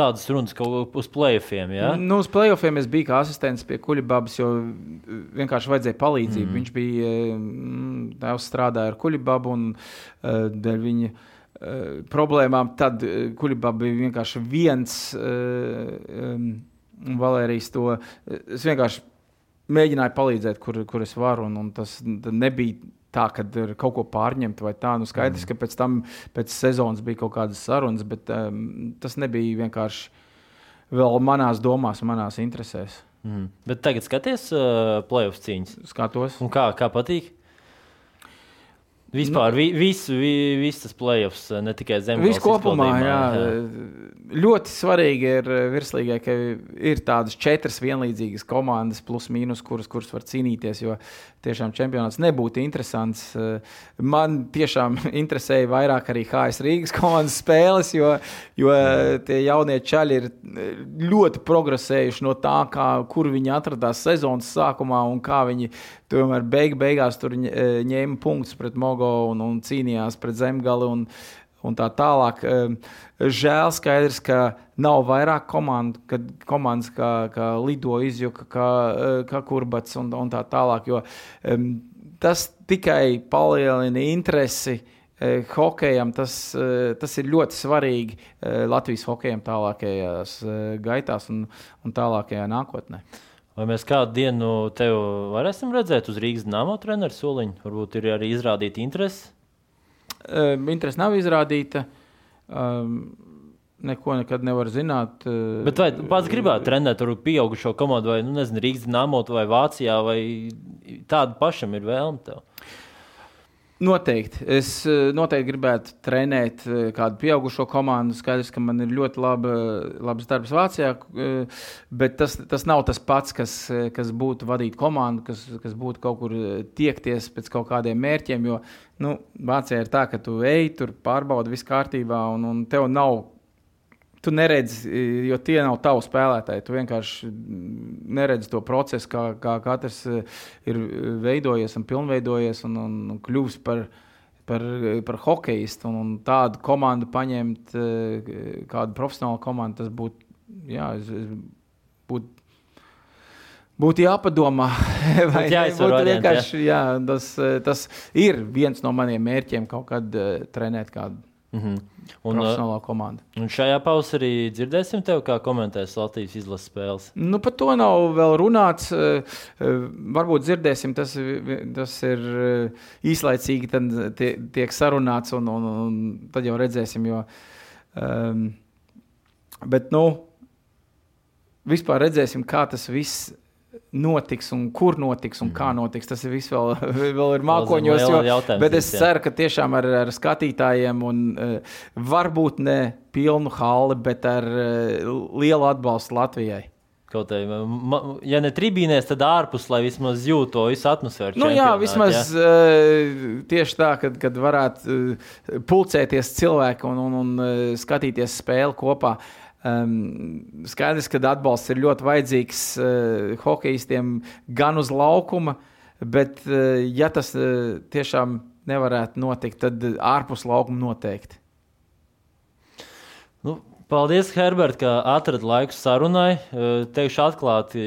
tādas runas, ka uz playoffiem. Ja? Nu, uz playoffiem es biju kā asistents pie Kuļbabas, jo vienkārši vajadzēja palīdzību. Mm. Viņš bija mm, tēvs strādāja ar Kuļbabu un dēļ viņa. Problēmām tad Kuļbaba bija vienkārši viens, um, Valērijas to. Es vienkārši mēģināju palīdzēt, kur, kur es varu, un, un tas nebija tā, ka ir kaut ko pārņemt vai tā. Nu, skaidrs, mm. ka pēc tam, pēc sezonas bija kaut kādas sarunas, bet um, tas nebija vienkārši. vēl manās domās, manās interesēs. Mm. Bet tagad skaties uh, playoff cīņas. Skatos. Un kā, kā patīk? Vispār, nu, vi, visu, vi, viss tas playoffs, ne tikai zemes Viss kopumā, jā, jā. Ļoti svarīgi ir virslīgai, ka ir tādas četras vienlīdzīgas komandas, plus mīnus, kuras, kuras var cīnīties. Jo tiešām čempionāts nebūtu interesants. Man tiešām interesēja vairāk arī HS Rīgas komandas spēles, jo, jo tie jaunie čaļi ir ļoti progresējuši no tā, kā, kur viņi atradās sezonas sākumā un kā viņi tomēr beig, beigās tur ņēma punktus pret Mogo un, un cīnījās pret Zemgali. Un, un tā tālāk. Žēl skaidrs, ka nav vairāk komandu, kad komandas kā, kā Lido izjuka, kā, kā Kurbats un, un tā tālāk, jo tas tikai palielina interesi uh, hokejam. Tas, uh, tas ir ļoti svarīgi Latvijas hokejam tālākajās gaitās un, un tālākajā nākotnē. Vai mēs kādu dienu tevi varēsim redzēt uz Rīgas dīnāmo treneru soliņa? Varbūt ir arī izrādīta interese Um, interese nav izrādīta. Um, neko nekad nevar zināt. Uh, Bet vai pats gribētu trenēt ar pieaugušo komandu, vai nu, nezinu, Rīgas dīnāmo vai Vācijā, vai tādu pašam ir vēlme tev? Noteikti. Es uh, noteikti gribētu trenēt uh, kādu pieaugušo komandu. Skaidrs, ka man ir ļoti laba, labs darbs Vācijā, bet tas, tas nav tas pats, kas, kas būtu vadīt komandu, kas, kas būtu kaut kur tiekties pēc kaut kādiem mērķiem. Jo Nu, Vācijā ir tā, ka tu ej, tur pārbaudi visu kārtībā, un, un tev nav. Tu neredzi, jo tie nav tavi spēlētāji. Tu vienkārši neredzi to procesu, kā, kā katrs ir veidojies un pilnveidojies un, un, un kļuvis par, par, par hokeistu. Un, un tādu komandu paņemt, kādu profesionālu komandu, tas būtu. Jā, es, es būtu Būtu jāpadomā, vai būtu vienkārši. Jā. Tas, tas ir viens no maniem mērķiem kaut kad uh, trenēt kādu. Mm -hmm. Un, profesionālā komandā. Un šajā pausē dzirdēsim, tev, kā komentēs Latvijas izlases spēles. Nu, par to nav vēl runāts. Varbūt dzirdēsim, tas, tas ir īslaicīgi, tad tiek sarunāts, un, un, un tad jau redzēsim. Jo, um, bet, nu, vispār redzēsim, kā tas viss notiks un kur notiks un mm. kā notiks. Tas viss vēl, vēl ir mākoņos. Jo, bet es ceru, ka tiešām ar, ar skatītājiem un uh, varbūt ne pilnu halli, bet ar uh, lielu atbalstu Latvijai. Kaut arī, ja ne tribīnēs, tad ārpus, lai vismaz jūtu to visu atmosfēru. Nu, jā, vismaz jā? Uh, tieši tā, kad, kad varētu uh, pulcēties cilvēki un, un, un skatīties spēli kopā. Uh, Um, skaidrs, ka atbalsts ir ļoti vajadzīgs uh, hokeistiem gan uz laukuma, bet, uh, ja tas uh, tiešām nevarētu notikt, tad ārpus laukuma noteikti. Nu, Paldies, Herbert, ka atradi laiku sarunai. Teikšu atklāti,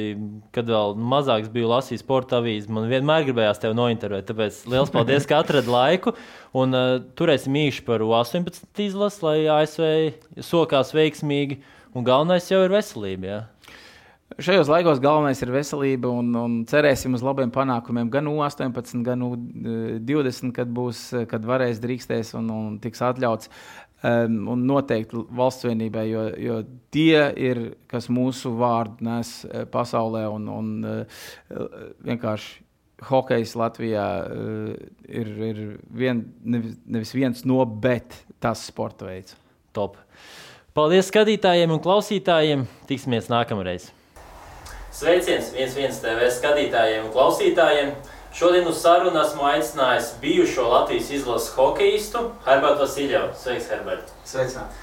kad vēl mazāks biju lasījis sporta avīzi, man vienmēr gribējās tevi nointervēt. Tāpēc liels paldies, ka atradi laiku. Un, uh, turēsim īsi par 18 izlasi, lai ASV sokās veiksmīgi. Un galvenais jau ir veselība. Jā. Šajos laikos galvenais ir veselība un, un cerēsim uz labiem panākumiem gan U18, gan U20, kad būs, kad varēs drīkstēs un, un tiks atļauts um, un noteikti valsts vienībai, jo, jo tie ir, kas mūsu vārdu nes eh, pasaulē un, un uh, vienkārši. Hokejs Latvijā uh, ir, ir vien, nevis, nevis viens no, bet tas sporta veids. Top. Paldies skatītājiem un klausītājiem. Tiksimies nākamreiz. Sveiciens viens viens TV skatītājiem un klausītājiem. Šodien uz sarunu esmu aicinājis bijušo Latvijas izlases hokeistu Herbertu Vasiljau. Sveiks, Herbert! Sveicināt!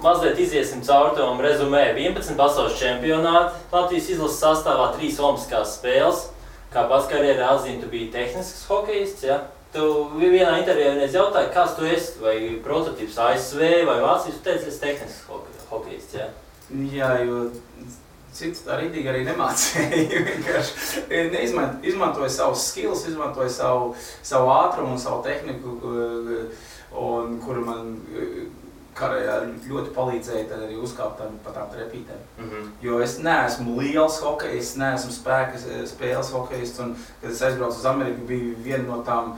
Mazliet iziesim cauri tam rezumē. 11 pasaules čempionāti, Latvijas izlases sastāvā 3 olimpiskās spēles. Kā pats karjerā atzīmē, tu biji tehnisks hokejists. Ja? Tu vienā intervijā vienreiz jautāji, kas tu esi, vai prototyps ASV vai Vācijas. Tu teici, es esmu tehnisks hokejists. Ja? Jā, jo Cits tā rītīgi arī nemācīja. Vienkārši neizman, izmantoja savus skills, izmantoja savu, savu ātrumu un savu tehniku, un, kur man karjerā ļoti palīdzēja arī uzkāpt pa tām trepītēm. Mm -hmm. Jo es neesmu liels hokejs, neesmu spēka spēles hokejs, un kad es aizbraucu uz Ameriku, bija viena no tām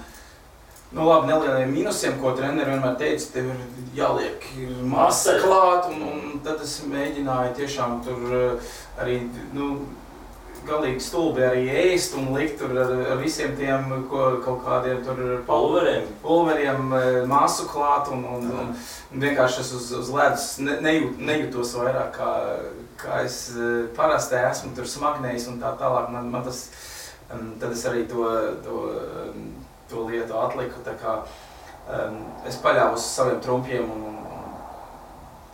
Nu, labi, nelieliem minusiem, ko treneris vienmēr teica, tev ir jāliek masa klāt, un, un tad es mēģināju tiešām tur eh, arī, nu, galīgi stulbi arī ēst un likt tur ar, ar visiem tiem ko, kaut kādiem tur pulveriem, pulveriem eh, masu klāt, un, un, un, un vienkārši es uz, uz ledus ne, nejūt, nejūtos vairāk, kā, kā es eh, parasti esmu tur smagnējis un tā tālāk. Man, man tas, tad es arī to, to to lietu atliku. Kā, um, es paļāvos uz saviem trumpiem, un, un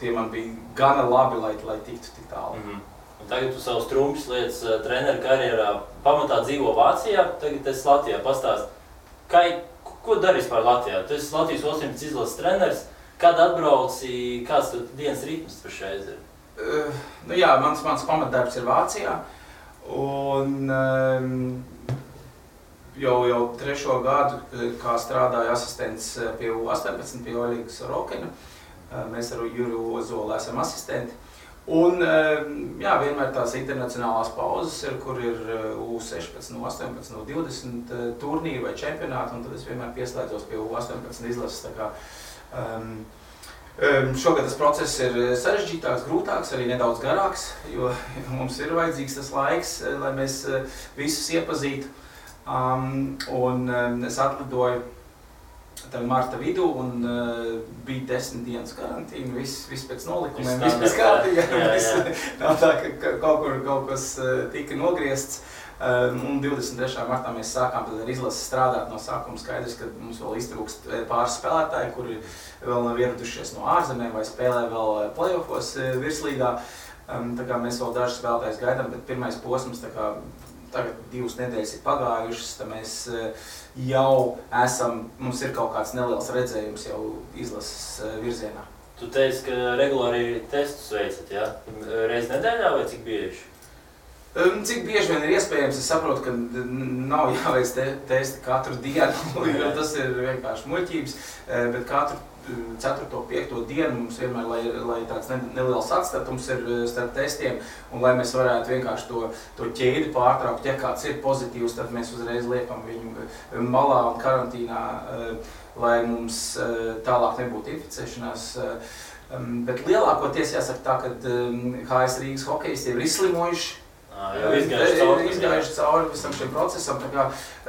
tie man bija gana labi, lai, lai tiktu tik tālu. Mm -hmm. Un tagad tu savus trumpus lietas uh, treneru karjerā pamatā dzīvo Vācijā, tagad es Latvijā pastāstu. Ko dari vispār Latvijā? Tu esi Latvijas 18 izlases treneris. Kad atbrauci, kāds ir dienas ritms pašreiz? Ir? Uh, nu jā, mans, mans pamatdarbs ir Vācijā. Un, um, jau, jau trešo gadu, eh, kā strādāju asistents eh, pie U18, pie Oļegas Rokena. Eh, mēs ar Juru Ozolu esam asistenti. Un jā, vienmēr tās internacionālās pauzes ir, kur ir U16, no 18, no 20 turnīri vai čempionāti, un tad es vienmēr pieslēdzos pie U18 izlases. Tā kā, um, Šogad tas process ir sarežģītāks, grūtāks, arī nedaudz garāks, jo mums ir vajadzīgs tas laiks, lai mēs visus iepazītu. Um, un um, es atlidoju marta vidū, un uh, bija desmit dienas karantīna. Viss, viss pēc nolikumiem, viss bija kārtībā. Nav tā, ka kaut kur kaut kas uh, tika nogriezts. Um, un 23. martā mēs sākām ar izlasi strādāt no sākuma. Skaidrs, ka mums vēl iztrūkst uh, pāris spēlētāji, kuri vēl nav ieradušies no ārzemēm vai spēlē vēl uh, playoffs uh, virslīgā. Um, mēs vēl dažus spēlētājus gaidām, bet pirmais posms tagad divas nedēļas ir pagājušas, tad mēs eh, jau esam, mums ir kaut kāds neliels redzējums jau izlases eh, virzienā. Tu teici, ka regulāri testus veicat, ja? Reiz nedēļā vai cik bieži? Cik bieži vien ir iespējams, es saprotu, ka nav jāveic te, testi katru dienu, jo tas ir vienkārši muļķības, eh, bet katru 4. un 5. dienu mums vienmēr lai, lai tāds neliels atstatums ir eh, starp testiem, un lai mēs varētu vienkārši to, to ķēdi pārtraukt. Ja kāds ir pozitīvs, tad mēs uzreiz liekam viņu eh, malā un karantīnā, eh, lai mums tālāk nebūtu inficēšanās. Bet lielākoties jāsaka tā, ka HS Rīgas hokejisti ir izslimojuši. Izgājuši cauri, visam šim procesam. Kā,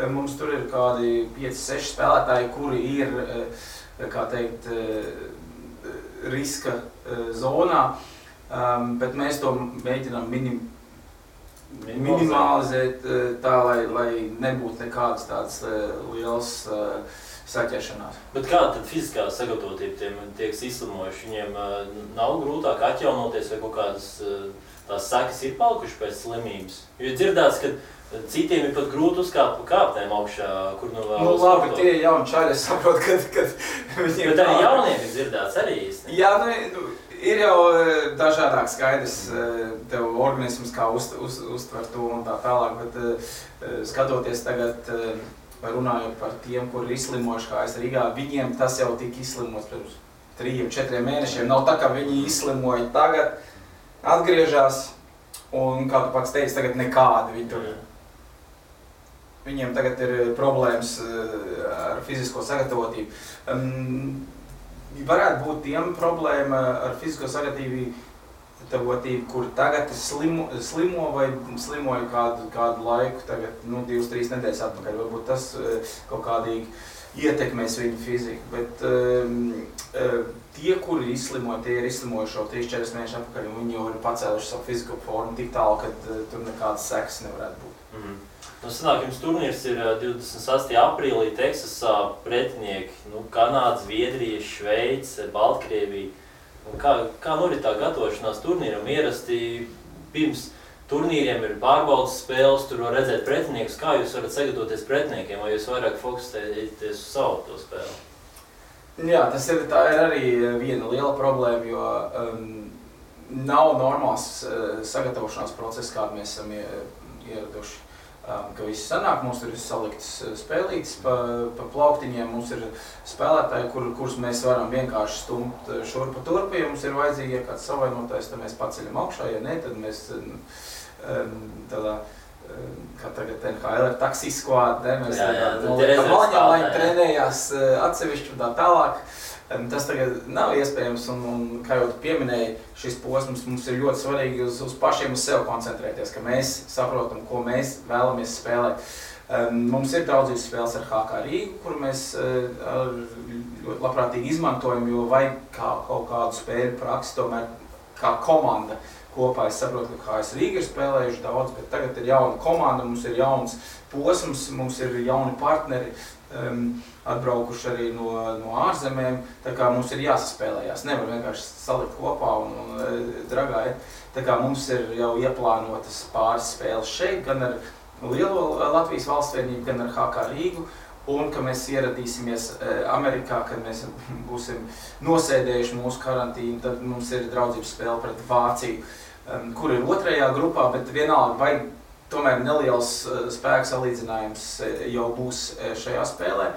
mums tur ir kādi 5-6 spēlētāji, kuri ir uh, kā teikt, eh, riska eh, zonā, um, bet mēs to mēģinām minim, minimalizēt eh, tā, lai, lai nebūtu nekādas tādas lielas saķeršanās. Bet kāda tad fiziskā sagatavotība tiem tiek izslimojuši? Viņiem nav grūtāk atjaunoties vai kaut kādas tās sekas ir palikušas pēc slimības? Jo dzirdēts, ka Citiem ir pat grūti uzkāpt pa kāpnēm augšā, kur nu vēl. Nu, labi, tie ir jauni čaļi, es saprotu, ka, kad viņiem. Bet arī jauniem ir dzirdēts arī īsti. Jā, nu, nu, ir jau dažādāk skaidrs tev organisms, kā uz, uz, uztver to un tā tālāk, bet skatoties tagad, runājot par tiem, kur ir izslimojuši, kā es Rīgā, viņiem tas jau tika izslimots pirms trījiem, četriem mēnešiem. Nav tā, ka viņi izslimoja tagad, atgriežas, un kā tu pats teici, tagad nekādi viņi tur. Viņiem tagad ir eh, problēmas eh, ar fizisko sagatavotību. Um, varētu būt tiem problēma ar fizisko sagatavotību, kur tagad slimo, slimo vai slimoja kādu, kādu laiku, tagad, nu, divas, trīs nedēļas atpakaļ. Varbūt tas eh, kaut kādīgi ietekmēs viņu fiziku. Bet um, tie, kuri izslimoja, tie ir izslimojuši jau 3-4 mēnešus atpakaļ, un viņi jau ir pacēluši savu fizisko formu tik tālu, ka uh, tur nekādas sekas nevarētu būt. Mm -hmm. Nu, sanāk, jums turnīrs ir 28. aprīlī Teksasā pretinieki nu, Kanāda, Zviedrija, Šveice, Baltkrievija. Kā, kā norit tā gatavošanās turnīram? Ierasti pirms turnīriem ir pārbaudas spēles, tur var redzēt pretiniekus. Kā jūs varat sagatavoties pretiniekiem, vai jūs vairāk fokusēties uz savu to spēli? Jā, tas ir, ir arī viena liela problēma, jo um, nav normāls uh, sagatavošanās process, kādu mēs esam ieraduši ka viss sanāk. Mums ir salikts spēlītas pa, pa plauktiņiem, mums ir spēlētāji, kur, kurus mēs varam vienkārši stumt šurpu turpu. Ja mums ir vajadzīgi ja kāds savainotais, tad mēs paceļam augšā, ja ne, tad mēs tādā kā tagad NHL ir taksijas skvāde, mēs tam maļņā, lai trenējās atsevišķi un tā tālāk. Tas tagad nav iespējams, un, un kā jau pieminēji, šis posms mums ir ļoti svarīgi uz, uz pašiem uz sevi koncentrēties, ka mēs saprotam, ko mēs vēlamies spēlēt. Mums ir draudzības spēles ar HK Rīgu, kur mēs ļoti labprātīgi izmantojam, jo vajag kā, kaut kādu spēļu praksi tomēr kā komanda kopā. Es saprotu, ka HS Rīga ir spēlējuši daudz, bet tagad ir jauna komanda, mums ir jauns posms, mums ir jauni partneri. Um, atbraukuši arī no, no ārzemēm. Tā kā mums ir jāsaspēlējās. Nevar vienkārši salikt kopā un, un e, dragāt. Tā kā mums ir jau ieplānotas pāris spēles šeit, gan ar Lielo Latvijas valsts vienību, gan ar HK Rīgu. Un ka mēs ieradīsimies e, Amerikā, kad mēs būsim nosēdējuši mūsu karantīnu, tad mums ir draudzības spēle pret Vāciju, kur ir otrajā grupā, bet vienalga vajag tomēr neliels uh, spēku salīdzinājums jau būs šajā spēlē.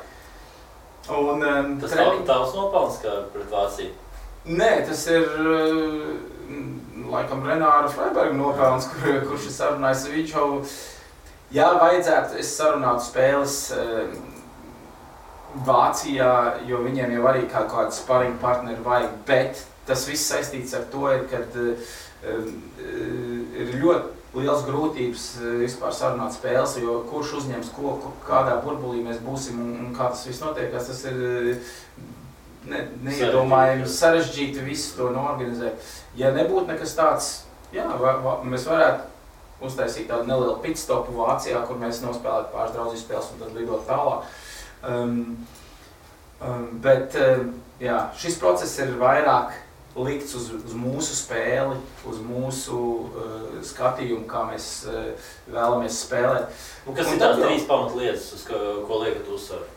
Un, um, tas nav treni... tavs nopelns, kā pret Vāciju? Nē, tas ir uh, laikam Renāra Freiberga nopelns, kur, kurš ir sarunājis. Jau, ja vajadzētu, es sarunātu spēles uh, Vācijā, jo viņiem jau arī kā kādu sparingu partneri vajag, bet tas viss saistīts ar to, kad uh, uh, ir ļoti liels grūtības eh, vispār sarunāt spēles, jo kurš uzņems ko, kādā burbulī mēs būsim un, un kā tas viss notiekās, tas ir eh, ne, neiedomājami sarežģīti visu to norganizēt. Ja nebūtu nekas tāds, jā, va, va, mēs varētu uztaisīt tādu nelielu pitstopu Vācijā, kur mēs nospēlētu pāris draudzības spēles un tad lidot tālāk. Um, um, bet, um, jā, šis process ir vairāk likts uz, uz mūsu spēli, uz mūsu uh, skatījumu, kā mēs uh, vēlamies spēlēt. Un kas un ir tās jau... trīs pamatlietas, uz ko, ko liekat uzsvaru?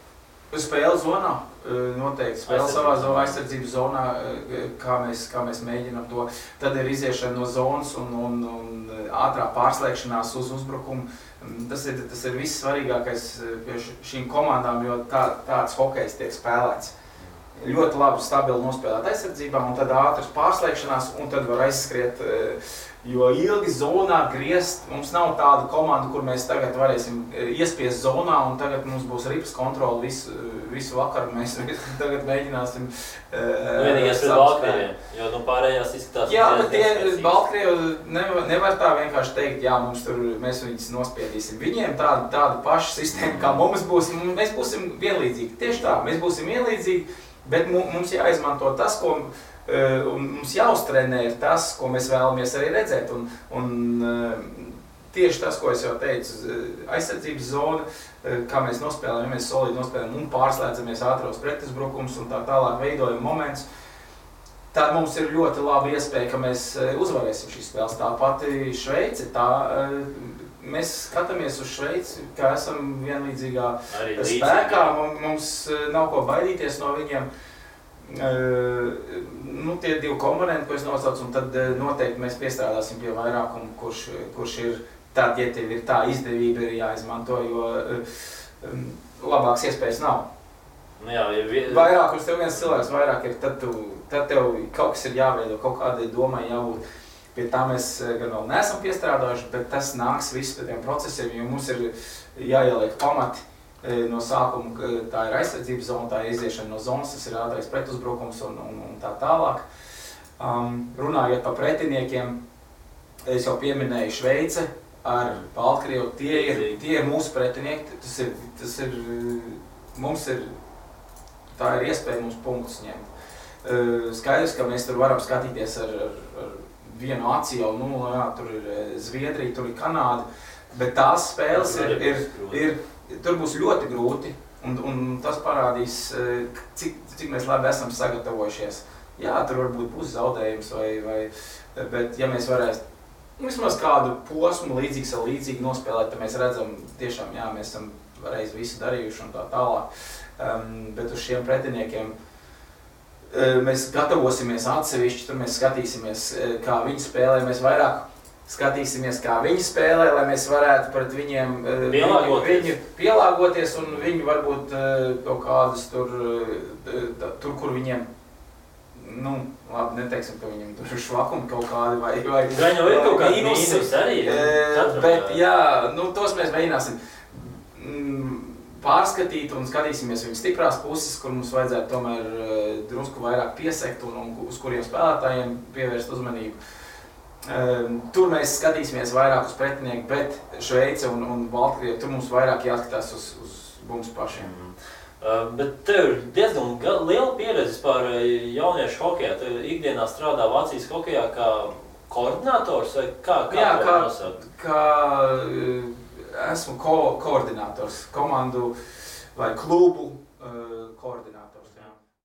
Spēle zonā, uh, noteikti. Spēle savā zonā, aizsardzības zonā, uh, kā mēs, kā mēs mēģinām to. Tad ir iziešana no zonas un, un, un ātrā pārslēgšanās uz uzbrukumu. Um, tas ir, tas ir viss svarīgākais pie šīm komandām, jo tā, tāds hokejs tiek spēlēts ļoti labi, stabili nospēlēt aizsardzībā, un tad ātras pārslēgšanās, un tad var aizskriet. Eh, jo ilgi zonā griezt, mums nav tāda komanda, kur mēs tagad varēsim eh, iespiest zonā, un tagad mums būs ripas kontrole visu, visu vakaru. Mēs tagad mēģināsim. Uh, Vienīgais ir Baltkrievija, jo nu pārējās izskatās. Jā, bet tie Baltkrievi nevar, nevar tā vienkārši teikt, jā, mums tur mēs viņus nospiedīsim. Viņiem tāda, tāda paša sistēma, kā mums būs, mēs būsim vienlīdzīgi. Tieši tā, mēs būsim vienlīdzīgi Bet mums jāizmanto tas, ko e, mums jāuztrenē, ir tas, ko mēs vēlamies arī redzēt. Un, un e, tieši tas, ko es jau teicu, e, aizsardzības zona, kā mēs nospēlējam, ja mēs solidi nospēlējam un pārslēdzamies ātros pretuzbrukums un tā tālāk veidojam momentus. Tad mums ir ļoti laba iespēja, ka mēs uzvarēsim šīs spēles. Tā pati Šveice, tā, mēs skatāmies uz Šveici, kā esam vienlīdzīgā Arī spēkā. Mums, mums nav ko baidīties no viņiem. Uh, nu, tie divi komponenti, ko es nosaucu, un tad uh, noteikti mēs piestrādāsim pie vairākuma, kurš, kurš ir tāds, ja tev ir tā izdevība, ir jāizmanto, jo labāks iespējas nav. Nu jā, ja vi... Vairāk uz tev viens cilvēks, vairāk ir, tad, tu, tad tev kaut kas ir jāveido, kaut kādai domai jābūt. Pie tā mēs eh, gan vēl neesam piestrādājuši, bet tas nāks viss pie tiem procesiem, jo mums ir jāieliek pamati eh, no sākuma. Tā ir aizsardzības zona, tā ir iziešana no zonas, tas ir ātrais pretuzbrukums un, un, un tā tālāk. Um, runājot par pretiniekiem, es jau pieminēju Šveice ar Baltkrievu. Tie ir, tie ir mūsu pretinieki. Tas ir, tas ir, mums ir, tā ir iespēja mums punktus ņemt. Skaidrs, ka mēs tur varam skatīties ar, ar vienu aci jau, nu, jā, tur ir eh, Zviedrija, tur ir Kanāda, bet tās spēles ir, ir, ir, tur būs ļoti grūti, un, un tas parādīs, eh, cik, cik mēs labi esam sagatavojušies. Jā, tur varbūt būs zaudējums, vai, vai, bet ja mēs varēsim vismaz kādu posmu līdzīgs ar līdzīgi nospēlēt, tad mēs redzam, tiešām, jā, mēs esam reiz visu darījuši un tā tālāk. Um, bet uz šiem pretiniekiem mēs gatavosimies atsevišķi, tur mēs skatīsimies, kā viņi spēlē. Mēs vairāk skatīsimies, kā viņi spēlē, lai mēs varētu pret viņiem pielāgoties, viņu, pielāgoties un viņi varbūt kaut kādas tur, tur, kur viņiem nu, labi, neteiksim, ka viņam tur ir švakumi kaut kādi vai, vai Gan jau ir kaut kādi mīnus arī. Bet, jā, nu, tos mēs mēģināsim mm, pārskatīt un skatīsimies viņa stiprās puses, kur mums vajadzētu tomēr drusku vairāk piesekt un, un uz kuriem spēlētājiem pievērst uzmanību. Um, tur mēs skatīsimies vairāk uz pretinieku, bet Šveice un, un Baltkrievija tur mums vairāk jāskatās uz, uz mums pašiem. Mm. Uh, bet tev ir diezgan liela pieredze par jauniešu hokeju. Tu ikdienā strādā Vācijas hokeja kā koordinators vai kā? kā Jā, kā, nosaukt? kā esmu ko koordinators, komandu vai klubu uh, koordinators.